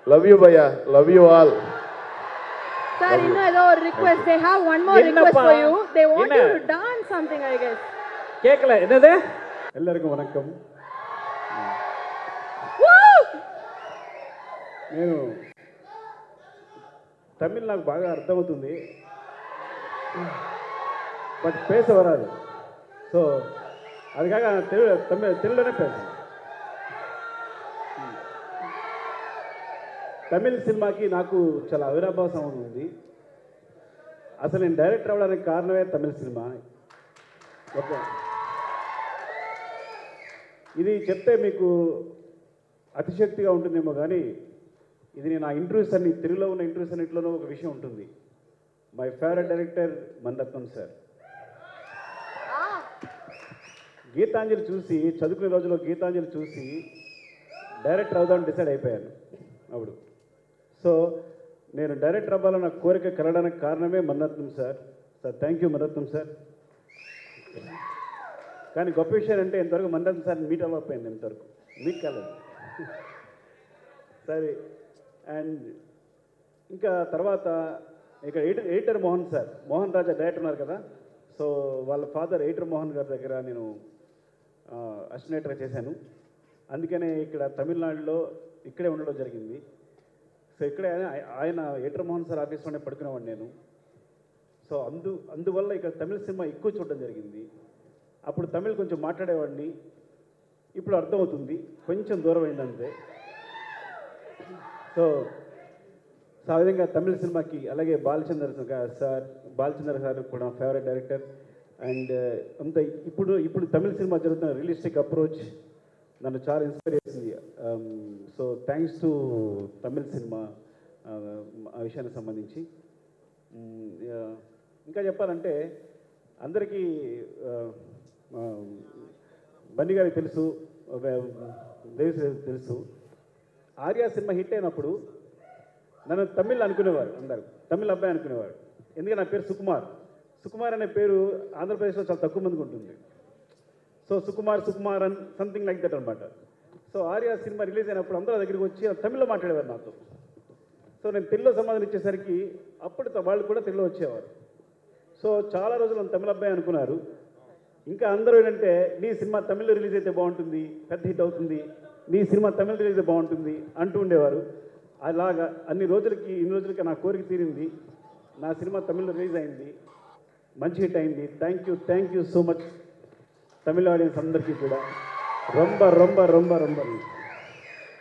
love you భయ్యా. Love you all Sir, you know, ஏதோ ஒரு request. They have one more request for you. They want you to dance something, I guess. கேட்கல என்னது எல்லாருக்கும் வணக்கம் నేను తమిళ్ నాకు బాగా అర్థమవుతుంది బట్ పేస వరాదు సో అది కాక తెలుగు తమిళ తెలుగులోనే పేసాను తమిళ్ సినిమాకి నాకు చాలా అవిరాభావ సంబంధం ఉంది. అసలు నేను డైరెక్టర్ అవ్వడానికి కారణమే తమిళ సినిమా. ఓకే. ఇది చెప్తే మీకు అతిశక్తిగా ఉంటుందేమో కానీ ఇది నేను ఆ ఇంటర్వ్యూస్ అన్ని తెలుగులో ఉన్న ఇంటర్వ్యూస్ అన్నింటిలోనూ ఒక విషయం ఉంటుంది. My favourite director Maniratnam sir. Geethanjali చూసి చదువుకునే రోజుల్లో గీతాంజలి చూసి డైరెక్టర్ అవుదామని డిసైడ్ అయిపోయాను. అప్పుడు. సో నేను డైరెక్టర్ అవ్వాలన్న కోరిక కలగడానికి కారణమే Maniratnam sir sir thank you Maniratnam sir కానీ గొప్ప విషయం అంటే ఇంతవరకు మన్నత్నం సార్ మీట్ అవ్వకపోయింది ఇంతవరకు. మీట్ కాలేదు. సరే. అండ్ ఇంకా తర్వాత ఇక్కడ editor editor Mohan sir Mohan Raja director ఉన్నారు కదా. సో వాళ్ళ ఫాదర్ ఎయిటర్ మోహన్ గారి దగ్గర నేను అసినేటర్గా చేశాను. అందుకనే ఇక్కడ తమిళనాడులో ఇక్కడే ఉండడం జరిగింది. సో ఇక్కడే ఆయన- ఆయన సార్ ఆఫీస్లోనే పడుకునేవాడు నేను. సో అందు అందువల్ల ఇక్కడ తమిళ సినిమా ఎక్కువ చూడడం జరిగింది. అప్పుడు తమిళ్ కొంచెం మాట్లాడేవాడిని. ఇప్పుడు అర్థమవుతుంది. కొంచెం దూరం అయిందంతే. సో సో ఆ విధంగా తమిళ సినిమాకి అలాగే బాలచంద్ర సార్ బాలచంద్ర సార్ కూడా ఫేవరెట్ డైరెక్టర్ అండ్ అంత ఇప్పుడు ఇప్పుడు తమిళ సినిమా జరుగుతున్న రియలిస్టిక్ అప్రోచ్ నన్ను చాలా ఇన్స్పైర్ చేసింది. So thanks to Tamil cinema ఆ, విషయానికి సంబంధించి. Mm, ఇంకా చెప్పాలంటే అందరికీ uh, um, బన్నీ గారికి తెలుసు దేవి తెలుసు. ఆర్య సినిమా హిట్ అయినప్పుడు నన్ను తమిళ్ అనుకునేవారు అందరు. తమిళ్ అబ్బాయి అనుకునేవారు. ఎందుకంటే నా పేరు సుకుమార్. సుకుమార్ అనే పేరు ఆంధ్రప్రదేశ్లో చాలా తక్కువ మందికి ఉంటుంది. సో సుకుమార్ సుకుమార్ అన్ సంథింగ్ లైక్ దట్ అనమాట so so Arya cinema release అయినప్పుడు అందరూ దగ్గరికి వచ్చి తమిళ్ళో మాట్లాడేవారు నాతో. సో నేను తెలుగులో సమాధానం ఇచ్చేసరికి అప్పుడు వాళ్ళు కూడా తెలుగులో వచ్చేవారు. సో చాలా రోజులు తమిళ అబ్బాయి అనుకున్నారు. ఇంకా అందరూ ఏంటంటే నీ సినిమా తమిళ్ళో రిలీజ్ అయితే బాగుంటుంది పెద్ద హిట్ అవుతుంది నీ సినిమా తమిళ రిలీజ్ బాగుంటుంది అంటూ ఉండేవారు. అలాగా అన్ని రోజులకి ఇన్ని రోజులకి నా కోరిక తీరింది. నా సినిమా తమిళ్ళో రిలీజ్ అయింది. మంచి హిట్ అయింది. Thank you thank you so much. Tamil audience అందరికీ కూడా ரொம்ப ரொம்ப ரொம்ப ரொம்ப நன்றி.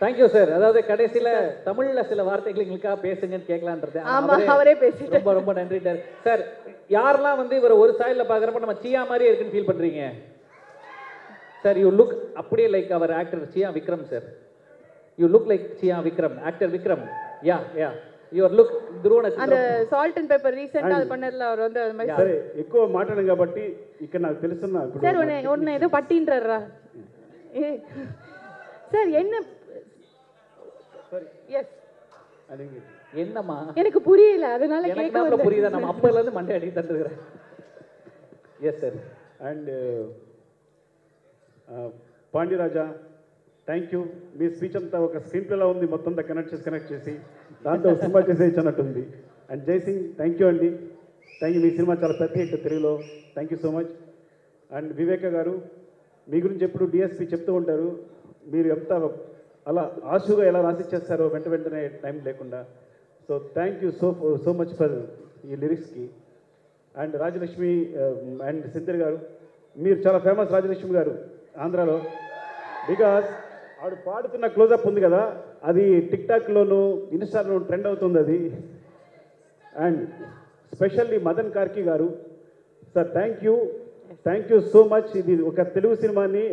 தேங்க்யூ சார் அதாவது கடைசியில தமிழ்ல சில வார்த்தைகள் எங்களுக்காக பேசுங்கன்னு கேட்கலான்றது ஆனா ஆமா, அவரே- அவரே பேசிட்டாரு. ரொம்ப ரொம்ப நன்றி சார் யாரெல்லாம் வந்து இவர் ஒரு சாயல்ல பாக்குறப்ப நம்ம சியா மாதிரியே இருக்குன்னு ஃபீல் பண்றீங்க சார் யூ லுக் அப்படியே like our actor Chiyaan Vikram sir you look like Chiyaan Vikram actor Vikram yeah yeah your look துருவ அந்த நட்சத்திரம் సాల్ట్ అండ్ పెప్పర్ రీసెంట్ అది பண்ணதுல அவர் வந்து அது மாதிரி సరే ఎక్కువ మాట్లాడాను కాబట్టి ఇక్కడ నాకు తెలుసున్నా ఇప్పుడు சார் ஒன்னு ஒன்னு ஏதோ பட்டின்றா ஏ சார் என்ன எஸ் அதுங்க என்னம்மா எனக்கு புரியல அதனால எனக்கு கேட்க தான் வந்தேன். புரியுதா நம்ம அப்பல இருந்து மண்டை அடி தந்துக்கிறேன் yes sir and పాండ్యరాజా thank you me speech అంతా ఒక సింపుల్లా ఉంది. మొత్తం అంతా కనెక్ట్ చేసి కనెక్ట్ చేసి. దాంతో సినిమా చేసేయచ్చు అన్నట్టుంది అండ్ జయసింగ్ థ్యాంక్ యూ అండి. థ్యాంక్ యూ మీ సినిమా చాలా పెద్ద హిట్ తెలుగులో. Thank you so much and Viveka garu మీ గురించి ఎప్పుడు డిఎస్పి చెప్తూ ఉంటారు. మీరు ఎంత అలా ఆశుగా ఎలా రాసిచ్చేస్తారో వెంట వెంటనే టైం లేకుండా. So thank you so so much for ఈ లిరిక్స్కి and Rajalakshmi uh, and Senthil garu మీరు చాలా ఫేమస్ రాజలక్ష్మి గారు ఆంధ్రాలో. బికాస్ ఆడు పాడుతున్న క్లోజప్ ఉంది కదా అది టిక్ టాక్లోను ఇన్స్టాలోను ట్రెండ్ అవుతుంది అది. And specially Madan Karky garu sir thank you thank you so much ఇది ఒక తెలుగు సినిమాని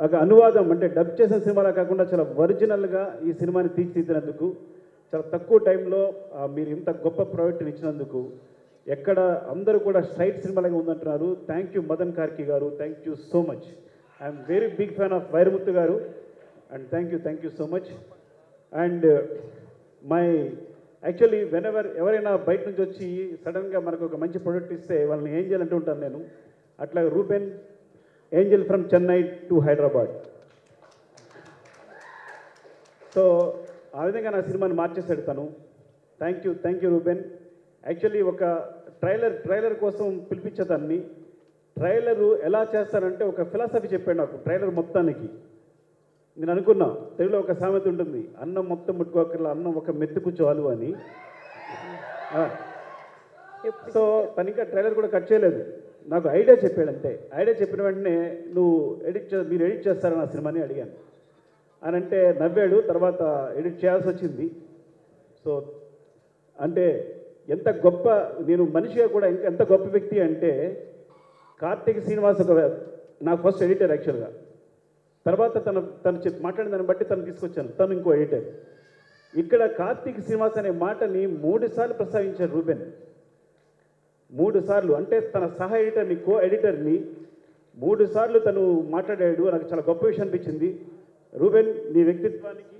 ఒక అనువాదం అంటే డబ్ చేసిన సినిమాలా కాకుండా చాలా ఒరిజినల్గా ఈ సినిమాని తీర్చిదిద్దినందుకు చాలా తక్కువ టైంలో మీరు ఇంత గొప్ప ప్రాజెక్టుని ఇచ్చినందుకు ఎక్కడ అందరూ కూడా స్ట్రైట్ సినిమాలాగా ఉందంటున్నారు. Thank you Madan Karky garu thank you so much I'm very big fan of Vairamuthu garu. And thank you thank you so much and my actually whenever ఎవరైనా బయట నుంచి వచ్చి సడన్గా మనకు ఒక మంచి ప్రొడక్ట్ ఇస్తే వాళ్ళని ఏం చేయాలంటూ ఉంటాను నేను. అట్లా Ruben angel from Chennai to Hyderabad so ఆ విధంగా నా సినిమాని మార్చేసాడు తను. Thank you thank you Ruben actually ఒక ట్రైలర్ ట్రైలర్ కోసం పిలిపించేదాన్ని ట్రైలరు ఎలా చేస్తారంటే ఒక ఫిలాసఫీ చెప్పాడు నాకు ట్రైలర్ మొత్తానికి. నేను అనుకున్నా తెలుగులో ఒక సామెత ఉంటుంది అన్నం మొత్తం ముట్టుకోకర్లా అన్నం ఒక మెత్తుకు చాలు అని. సో తను ఇంకా ట్రైలర్ కూడా కట్ చేయలేదు. నాకు ఐడియా చెప్పాడు అంతే. ఐడియా చెప్పిన వెంటనే నువ్వు ఎడిట్ చే మీరు ఎడిట్ చేస్తారా నా సినిమాని? అడిగాను. అని అంటే నవ్వాడు తర్వాత ఎడిట్ చేయాల్సి వచ్చింది. సో అంటే ఎంత గొప్ప నేను మనిషిగా కూడా ఇంకా ఎంత గొప్ప వ్యక్తి అంటే కార్తీక్ శ్రీనివాస్ ఒక నాకు ఫస్ట్ ఎడిటర్ యాక్చువల్గా. తర్వాత తన తను చెప్పి మాట్లాడిన దాన్ని బట్టి తను తీసుకొచ్చాను. తను ఇంకో ఎడిటర్. ఇక్కడ కార్తీక్ శ్రీనివాస్ అనే మాటని మూడుసార్లు ప్రస్తావించారు రూబెన్. మూడు సార్లు. అంటే తన సహ ఎడిటర్ని కో ఎడిటర్ని మూడు సార్లు తను మాట్లాడాడు. నాకు చాలా గొప్ప విషయం అనిపించింది. రూబెన్ నీ వ్యక్తిత్వానికి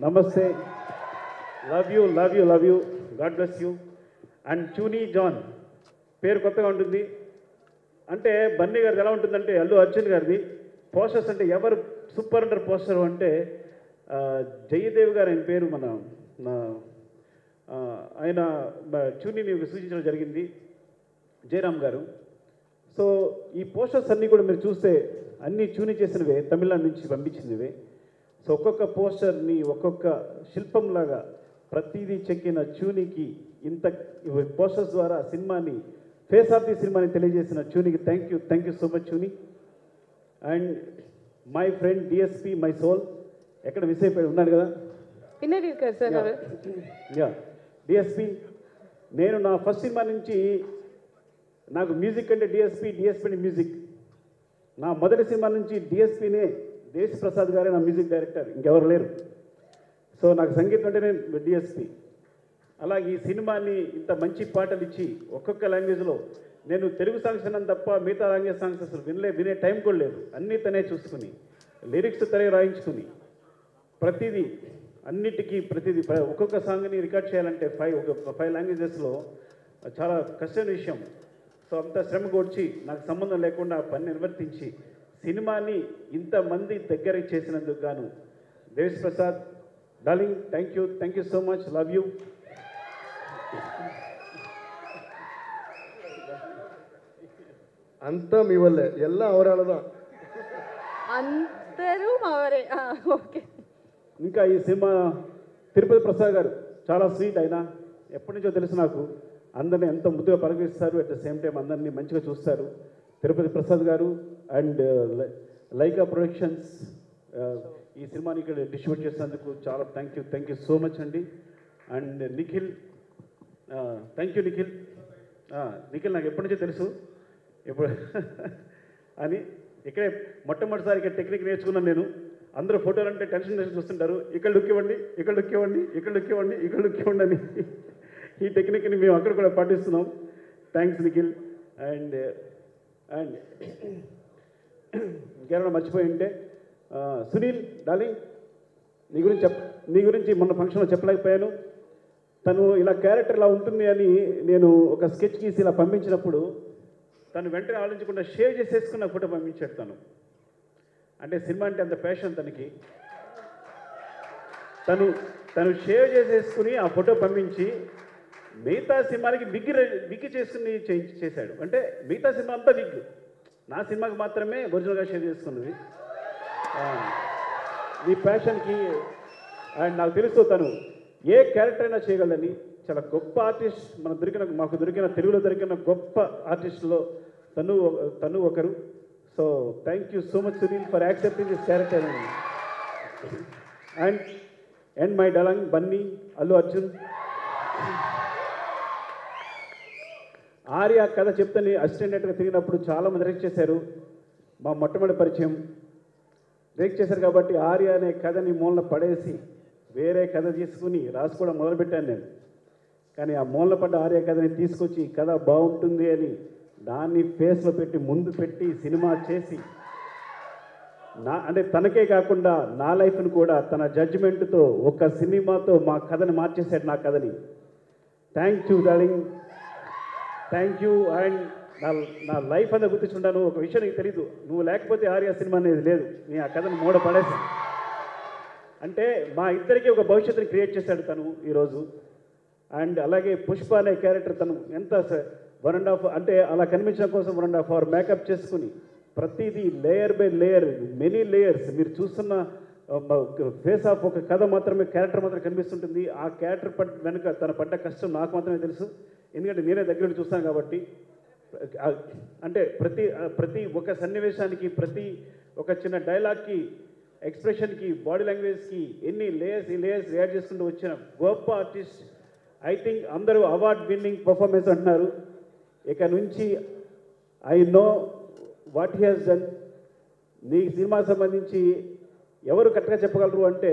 నమస్తే. Love you love you love you god bless you and చూనీ John పేరు కొత్తగా ఉంటుంది. అంటే బన్నీ గారిది ఎలా ఉంటుందంటే అల్లు అర్జున్ గారిది. పోస్టర్స్ అంటే ఎవరు సూపర్ అండర్ పోస్టర్ అంటే జయదేవ్ గారు ఆయన పేరు మన ఆయన చూని సూచించడం జరిగింది జయరామ్ గారు. సో ఈ పోస్టర్స్ అన్నీ కూడా మీరు చూస్తే అన్నీ చూని చేసినవే తమిళనాడు నుంచి పంపించినవే. సో ఒక్కొక్క పోస్టర్ని ఒక్కొక్క శిల్పంలాగా ప్రతిదీ చెక్కిన చూనికి ఇంత పోస్టర్స్ ద్వారా సినిమాని ఫేస్ ఆఫ్ ది సినిమాని తెలియజేసిన చూనికి thank you thank you so much చూని. And my friend DSP my soul ఎక్కడ మిస్ అయిపోయి ఉన్నాడు కదా? యా. డిఎస్పి నేను నా ఫస్ట్ సినిమా నుంచి నాకు మ్యూజిక్ అంటే డిఎస్పి డిఎస్పి అంటే మ్యూజిక్. నా మొదటి సినిమా నుంచి డిఎస్పినే దేశ్ ప్రసాద్ గారే నా మ్యూజిక్ డైరెక్టర్. ఇంకెవరు లేరు. సో నాకు సంగీతం అంటే నేను డిఎస్పి. అలాగే ఈ సినిమాని ఇంత మంచి పాటలు ఇచ్చి ఒక్కొక్క లాంగ్వేజ్లో నేను తెలుగు సాంగ్స్ అన్నాను తప్ప మిగతా లాంగ్వేజ్ సాంగ్స్ అసలు వినలే వినే టైం కూడా లేదు. అన్నీ తనే చూసుకుని లిరిక్స్ తనే రాయించుకుని ప్రతిదీ అన్నిటికీ ప్రతిదీ ఒక్కొక్క సాంగ్ని రికార్డ్ చేయాలంటే ఫైవ్ ఒక ఫైవ్ లాంగ్వేజెస్లో చాలా కష్టమైన విషయం. సో అంత శ్రమ కూర్చి నాకు సంబంధం లేకుండా పని నిర్వర్తించి సినిమాని ఇంతమంది దగ్గర చేసినందుకు గాను Devesh Prasad darling thank you thank you so much love you అంతా మీ వల్లే ಎಲ್ಲ ಅವರಲ್ಲதான் అందరూ ఓకే. ఇంకా ఈ సినిమా తిరుపతి ప్రసాద్ గారు చాలా స్వీట్ ఆయన ఎప్పటి నుంచో తెలుసు నాకు అందరిని ఎంత ముద్దుగా పరిగణిస్తారు అట్ ద సేమ్ టైం అందరినీ మంచిగా చూస్తారు. Tirupati Prasad garu and uh, Lyca productions uh, ఈ సినిమాని ఇక్కడ డిస్ట్రిబ్యూట్ చేసినందుకు చాలా thank you thank you so much అండి. And Nikhil uh, thank you Nikhil. Nikhil నాకు ఎప్పటి నుంచో తెలుసు. ఇప్పుడు అని ఇక్కడే మొట్టమొదటిసారి ఇక్కడ టెక్నిక్ నేర్చుకున్నాను నేను. అందరూ ఫోటోలు అంటే టెన్షన్ టెన్షన్ చూస్తుంటారు. ఇక్కడ లుక్ ఇవ్వండి ఇక్కడ లుక్ ఇవ్వండి ఇక్కడ లుక్ ఇవ్వండి ఇక్కడ లుక్ ఇవ్వండి అని ఈ టెక్నిక్ని మేము అక్కడ కూడా పాటిస్తున్నాం. థ్యాంక్స్ నిఖిల్ అండ్ అండ్ ఇంకేమైనా మర్చిపోయి ఉంటే సునీల్ డాలింగ్ నీ గురించి చెప్ నీ గురించి మొన్న ఫంక్షన్లో చెప్పలేకపోయాను. తను ఇలా క్యారెక్టర్ ఇలా ఉంటుంది అని నేను ఒక స్కెచ్ గీసి ఇలా పంపించినప్పుడు తను వెంటనే ఆలోచించకుండా షేర్ చేసేసుకున్న ఫోటో పంపించాడు తను. అంటే సినిమా అంటే అంత ప్యాషన్ తనకి. తను తను షేవ్ చేసేసుకుని ఆ ఫోటో పంపించి మిగతా సినిమాలకి బిగ్గి బిగ్గి చేసుకుని చేశాడు. అంటే మిగతా సినిమా అంతా బిగ్ నా సినిమాకి మాత్రమే ఒరిజినల్గా షేర్ చేసుకున్నది. ఈ ప్యాషన్కి అండ్ నాకు తెలుసు తను ఏ క్యారెక్టర్ అయినా చేయగలని చాలా గొప్ప ఆర్టిస్ట్ మనకు దొరికిన మాకు దొరికిన తెలుగులో దొరికిన గొప్ప ఆర్టిస్టులో తను ఒక- తను ఒకరు. So thank you so much Sunil for accepting this character and and my darling Bunny Allu Arjun Arya కథ చెప్తని అసిస్టెంట్గా తిరిగినప్పుడు చాలా మంది చేశారు. మా మొట్టమొదటి పరిచయం. రేక్ చేశారు కాబట్టి ఆర్య అనే కథని మూలన పడేసి వేరే కథ తీసుకుని రాసుకోవడం మొదలుపెట్టాను నేను. కానీ ఆ మూలన పడ్డ ఆర్య కథని తీసుకొచ్చి కథ బాగుంటుంది అని దాన్ని ఫేస్లో పెట్టి ముందు పెట్టి సినిమా చేసి నా అంటే తనకే కాకుండా నా లైఫ్ను కూడా తన జడ్జిమెంట్తో ఒక సినిమాతో మా కథని మార్చేశాడు నా కథని. Thank you darling thank you and నా నా లైఫ్ అంతా గుర్తించుంటాను ఒక విషయం నీకు తెలీదు. నువ్వు లేకపోతే ఆర్య సినిమా అనేది లేదు. నీ ఆ కథను మూడ పడేసి అంటే మా ఇద్దరికి ఒక భవిష్యత్తుని క్రియేట్ చేశాడు తను ఈరోజు. అండ్ అలాగే పుష్ప అనే క్యారెక్టర్ తను ఎంత వన్ అండ్ హాఫ్ అంటే అలా కనిపించడం కోసం one and half hour makeup చేసుకుని ప్రతిదీ layer by layer many layers మీరు చూస్తున్న ఫేస్ ఆఫ్ ఒక కథ మాత్రమే క్యారెక్టర్ మాత్రం కనిపిస్తుంటుంది. ఆ క్యారెక్టర్ పట్ వెనుక తన పడ్డ కష్టం నాకు మాత్రమే తెలుసు. ఎందుకంటే నేనే దగ్గర నుండి చూస్తాను కాబట్టి అంటే ప్రతి ప్రతి ఒక సన్నివేశానికి ప్రతి ఒక చిన్న డైలాగ్కి ఎక్స్ప్రెషన్కి బాడీ లాంగ్వేజ్కి ఎన్ని లేయర్స్ ఈ లేయర్స్ యాడ్ చేసుకుంటూ వచ్చిన గొప్ప ఆర్టిస్ట్ ఐ థింక్ అందరూ అవార్డ్ విన్నింగ్ పర్ఫార్మెన్స్ అంటున్నారు. ఇక నుంచి I know what he has done నీ సినిమా సంబంధించి ఎవరు కరెక్ట్గా చెప్పగలరు అంటే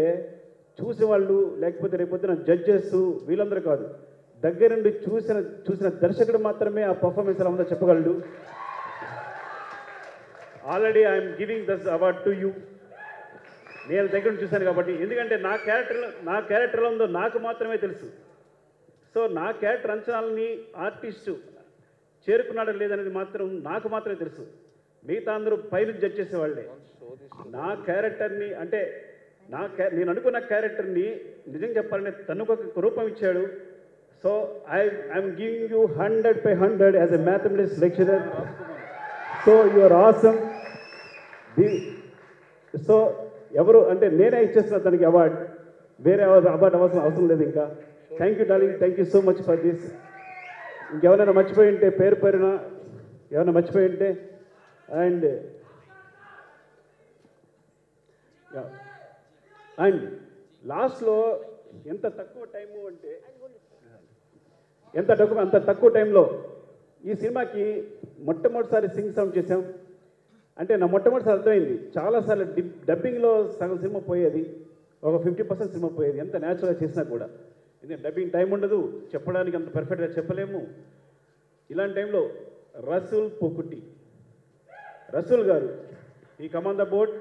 చూసిన వాళ్ళు లేకపోతే రేపొద్దున జడ్జెస్ వీళ్ళందరూ కాదు. దగ్గర నుండి చూసిన చూసిన దర్శకుడు మాత్రమే ఆ పర్ఫార్మెన్స్ ఎలా ఉందో చెప్పగలడు. Already I'm giving this award to you నేను దగ్గర నుంచి చూశాను కాబట్టి. ఎందుకంటే నా క్యారెక్టర్ నా క్యారెక్టర్లో ఉందో నాకు మాత్రమే తెలుసు. సో నా క్యారెక్టర్ అంచనాలని ఆర్టిస్టు చేరుకున్నాడో లేదనేది మాత్రం నాకు మాత్రమే తెలుసు. మిగతా అందరూ పైన జడ్జ్ చేసేవాళ్ళే. నా క్యారెక్టర్ని అంటే నా క్యా నేను అనుకున్న క్యారెక్టర్ని నిజం చెప్పాలంటే తనకు ఒక రూపం ఇచ్చాడు. So I I'm giving you hundred by hundred as a mathematics lecturer. So your awesome. The so ఎవరు అంటే నేనే ఇచ్చేస్తున్న తనకి అవార్డ్. వేరే అవార్డు అవసరం అవసరం లేదు ఇంకా. Thank you darling thank you so much for this. ఇంకెవరైనా మర్చిపోయి ఉంటే పేరు పేరున ఏమైనా మర్చిపోయి ఉంటే అండ్ అండ్ లాస్ట్లో ఎంత తక్కువ టైము అంటే ఎంత తక్కువ అంత తక్కువ టైంలో ఈ సినిమాకి మొట్టమొదటిసారి సింగ్ సౌండ్ చేసాం అంటే నా మొట్టమొదటిసారి అర్థమైంది. చాలాసార్లు డి డబ్బింగ్లో సగం సినిమా పోయేది. ఒక ఫిఫ్టీ పర్సెంట్ సినిమా పోయేది. ఎంత న్యాచురల్గా చేసినా కూడా. ఎందుకంటే డబ్బింగ్ టైం ఉండదు. చెప్పడానికి అంత పర్ఫెక్ట్గా చెప్పలేము. ఇలాంటి టైంలో రసూల్ పొక్కుటి రసూల్ గారు ఈ కమాండ్ ద బోర్డ్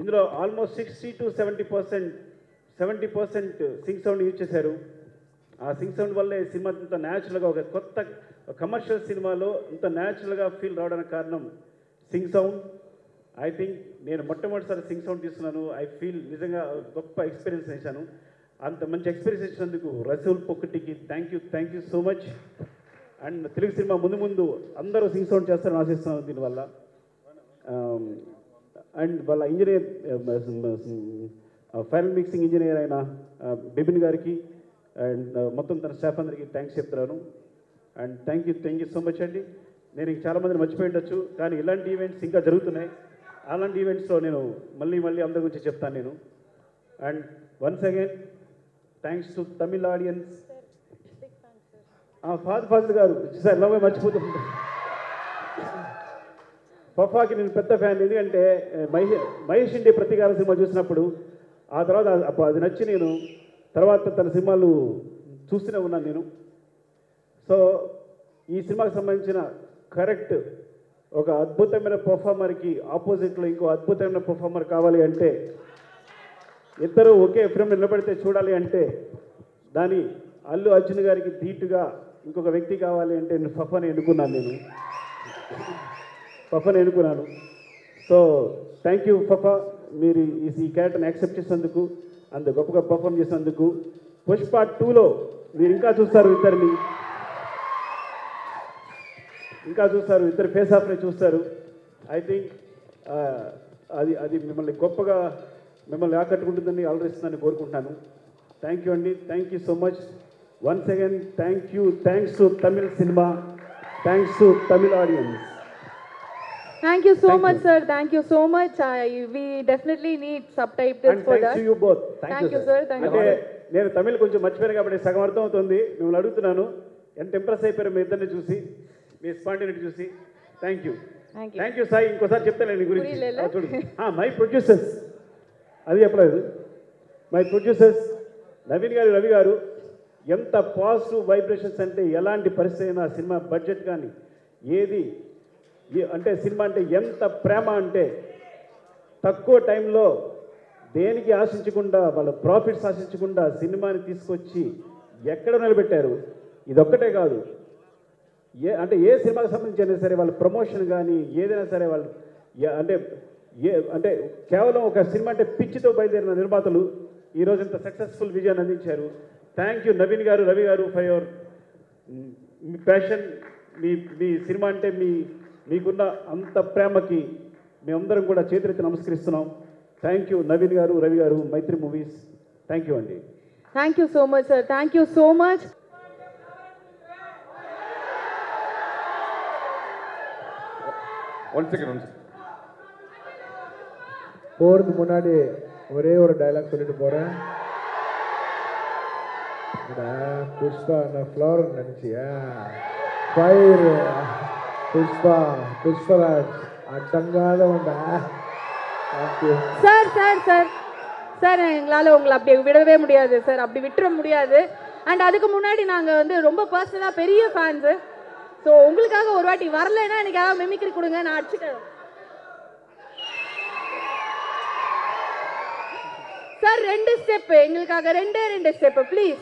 ఇందులో almost sixty to seventy percent seventy percent sync sound use చేశారు. ఆ సింగ్ సౌండ్ వల్లే సినిమా ఇంత న్యాచురల్గా ఒక కొత్త కమర్షియల్ సినిమాలో ఇంత న్యాచురల్గా ఫీల్ రావడానికి కారణం సింగ్ సౌండ్ ఐ థింక్ నేను మొట్టమొదటిసారి సింగ్ సౌండ్ తీసుకున్నాను ఐ ఫీల్ నిజంగా గొప్ప ఎక్స్పీరియన్స్ చేశాను. అంత మంచి ఎక్స్పీరియన్స్ ఇచ్చినందుకు Resul పొక్కటికి thank you thank you so much and Telugu cinema ముందు ముందు అందరూ సింగ్ సౌండ్ చేస్తారని ఆశిస్తున్నాను దీనివల్ల. Um, అండ్ వాళ్ళ ఇంజనీర్ ఫైనల్ మిక్సింగ్ ఇంజనీర్ అయిన uh, బిపిన్ గారికి అండ్ uh, మొత్తం తన స్టాఫ్ అందరికీ థ్యాంక్స్ చెప్తున్నాను. And thank you thank you so much అండి. నేను ఇంక చాలా మందిని మర్చిపోయి ఉండొచ్చు కానీ ఇలాంటి ఈవెంట్స్ ఇంకా జరుగుతున్నాయి. అలాంటి ఈవెంట్స్లో నేను మళ్ళీ మళ్ళీ అందరి గురించి చెప్తాను నేను. And once again thanks to Tamil audience father father గారు. సార్ నవ్వే మర్చిపోతుంది పప్పాకి నేను పెద్ద ఫ్యాన్. ఎందుకంటే మహేష్ మహేష్ ఇండి ప్రతీకార సినిమా చూసినప్పుడు ఆ తర్వాత అప్పుడు అది నచ్చి నేను తర్వాత తన సినిమాలు చూస్తూనే ఉన్నాను నేను. సో ఈ సినిమాకి సంబంధించిన కరెక్ట్ ఒక అద్భుతమైన పర్ఫార్మర్కి ఆపోజిట్లో ఇంకో అద్భుతమైన పర్ఫార్మర్ కావాలి అంటే ఇద్దరు ఒకే ఫ్రేమ్ నిలబడితే చూడాలి అంటే దాని అల్లు అర్జున్ గారికి ధీటుగా ఇంకొక వ్యక్తి కావాలి అంటే నేను పఫని ఎన్నుకున్నాను నేను. పఫని ఎన్నుకున్నాను. సో థ్యాంక్ యూ పఫ మీరు ఈ క్యారెక్టర్ని యాక్సెప్ట్ చేసినందుకు అంత గొప్పగా పర్ఫామ్ చేసినందుకు. పుష్ప టూలో మీరు ఇంకా చూస్తారు ఇద్దరిని. ఇంకా చూస్తారు ఇద్దరు ఫేస్ ఆఫ్ని చూస్తారు. ఐ థింక్ uh, అది అది మిమ్మల్ని గొప్పగా మిమ్మల్ని ఆకట్టుకుంటుందని ఆలోచిస్తుందని కోరుకుంటున్నాను. థ్యాంక్ యూ అండి thank you so much once again thank you thanks Tamil cinema thanks Tamil audience Thank you so much, sir. Thank you so much. I, we definitely need subtitles and for thanks that. To you both Thank you, sir. Thank అంటే you. నేను తమిళ్ కొంచెం మర్చిపోయాను కాబట్టి సగం అర్థం అవుతుంది మిమ్మల్ని అడుగుతున్నాను. ఎంత ఇంప్రెస్ అయిపోయారు మీ ఇద్దరిని చూసి మీ స్పాంటినిటీ చూసి. Thank you Thank you. Thank you Sai. ఇంకోసారి చెప్తాను గురించి. చూడు. మై ప్రొడ్యూసర్స్ అది చెప్పలేదు. మై ప్రొడ్యూసర్స్ నవీన్ గారు రవి గారు ఎంత పాజిటివ్ వైబ్రేషన్స్ అంటే ఎలాంటి పరిస్థితి అయినా సినిమా బడ్జెట్ కానీ ఏది ఏ- అంటే సినిమా అంటే ఎంత ప్రేమ అంటే తక్కువ టైంలో దేనికి ఆశించకుండా వాళ్ళ ప్రాఫిట్స్ ఆశించకుండా సినిమాని తీసుకొచ్చి ఎక్కడ నిలబెట్టారు? ఇదొక్కటే కాదు. ఏ అంటే ఏ సినిమాకి సంబంధించి అయినా సరే వాళ్ళ ప్రమోషన్ కానీ ఏదైనా సరే వాళ్ళు అంటే ఏ అంటే కేవలం ఒక సినిమా అంటే పిచ్చితో బయలుదేరిన నిర్మాతలు ఈరోజు ఇంత సక్సెస్ఫుల్ విజయాన్ని అందించారు. థ్యాంక్ యూ నవీన్ గారు రవి గారు ఫర్ యువర్ మీ ప్యాషన్ మీ మీ సినిమా అంటే మీ మీకున్న అంత ప్రేమకి మేమందరం కూడా చేతులెత్తి నమస్కరిస్తున్నాం. థ్యాంక్ యూ నవీన్ గారు రవి గారు మైత్రి మూవీస్. థ్యాంక్ యూ అండి. Thank you so much sir thank you so much one second one second போகிறதுக்கு முன்னாடி ஒரே ஒரு டைலாக் சொல்லிட்டு போகிறேன் புஷ்பா நான் ஃப்ளவர் நினச்சியா? ஃபயர் புஷ்பா புஷ்பராஜ் அடங்காத சார் சார் சார். சார் எங்களால் உங்களை அப்படி விடவே முடியாது சார். அப்படி விட்டுற முடியாது. அண்ட் அதுக்கு முன்னாடி நாங்கள் வந்து ரொம்ப பர்சனலாக பெரிய ஃபேன்ஸு ஸோ உங்களுக்காக ஒரு வாட்டி வரலைன்னா எனக்கு யாராவது மெமிக்ரி கொடுங்க நான் அடிச்சுட்டேன் சார் ரெண்டு ஸ்டெப்பு எங்களுக்காக ரெண்டே ரெண்டு ஸ்டெப்பு ப்ளீஸ்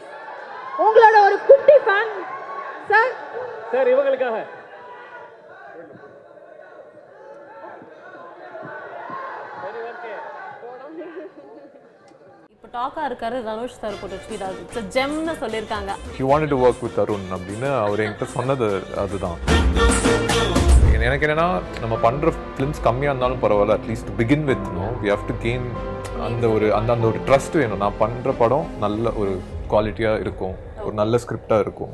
உங்களோட ஒரு குட்டி ஃபேன் சார் சார் இவங்களுக்காக இப்போ டாக்கா இருக்காரு தனுஷ் சார் போட்டு ஸ்ரீராஜ். இட்ஸ் ஜெம்னு சொல்லியிருக்காங்க. He wanted to work with Arun அப்படின்னு அவர் என்கிட்ட சொன்னது அதுதான். எனக்கு என்னென்னா நம்ம பண்ணுற ஃபிலிம்ஸ் கம்மியாக இருந்தாலும் பரவாயில்ல. At least begin with no we have to gain அந்த ஒரு அந்த அந்த ஒரு ட்ரஸ்ட் வேணும். நான் பண்ணுற படம் நல்ல ஒரு குவாலிட்டியாக இருக்கும். ஒரு நல்ல ஸ்கிரிப்டாக இருக்கும்.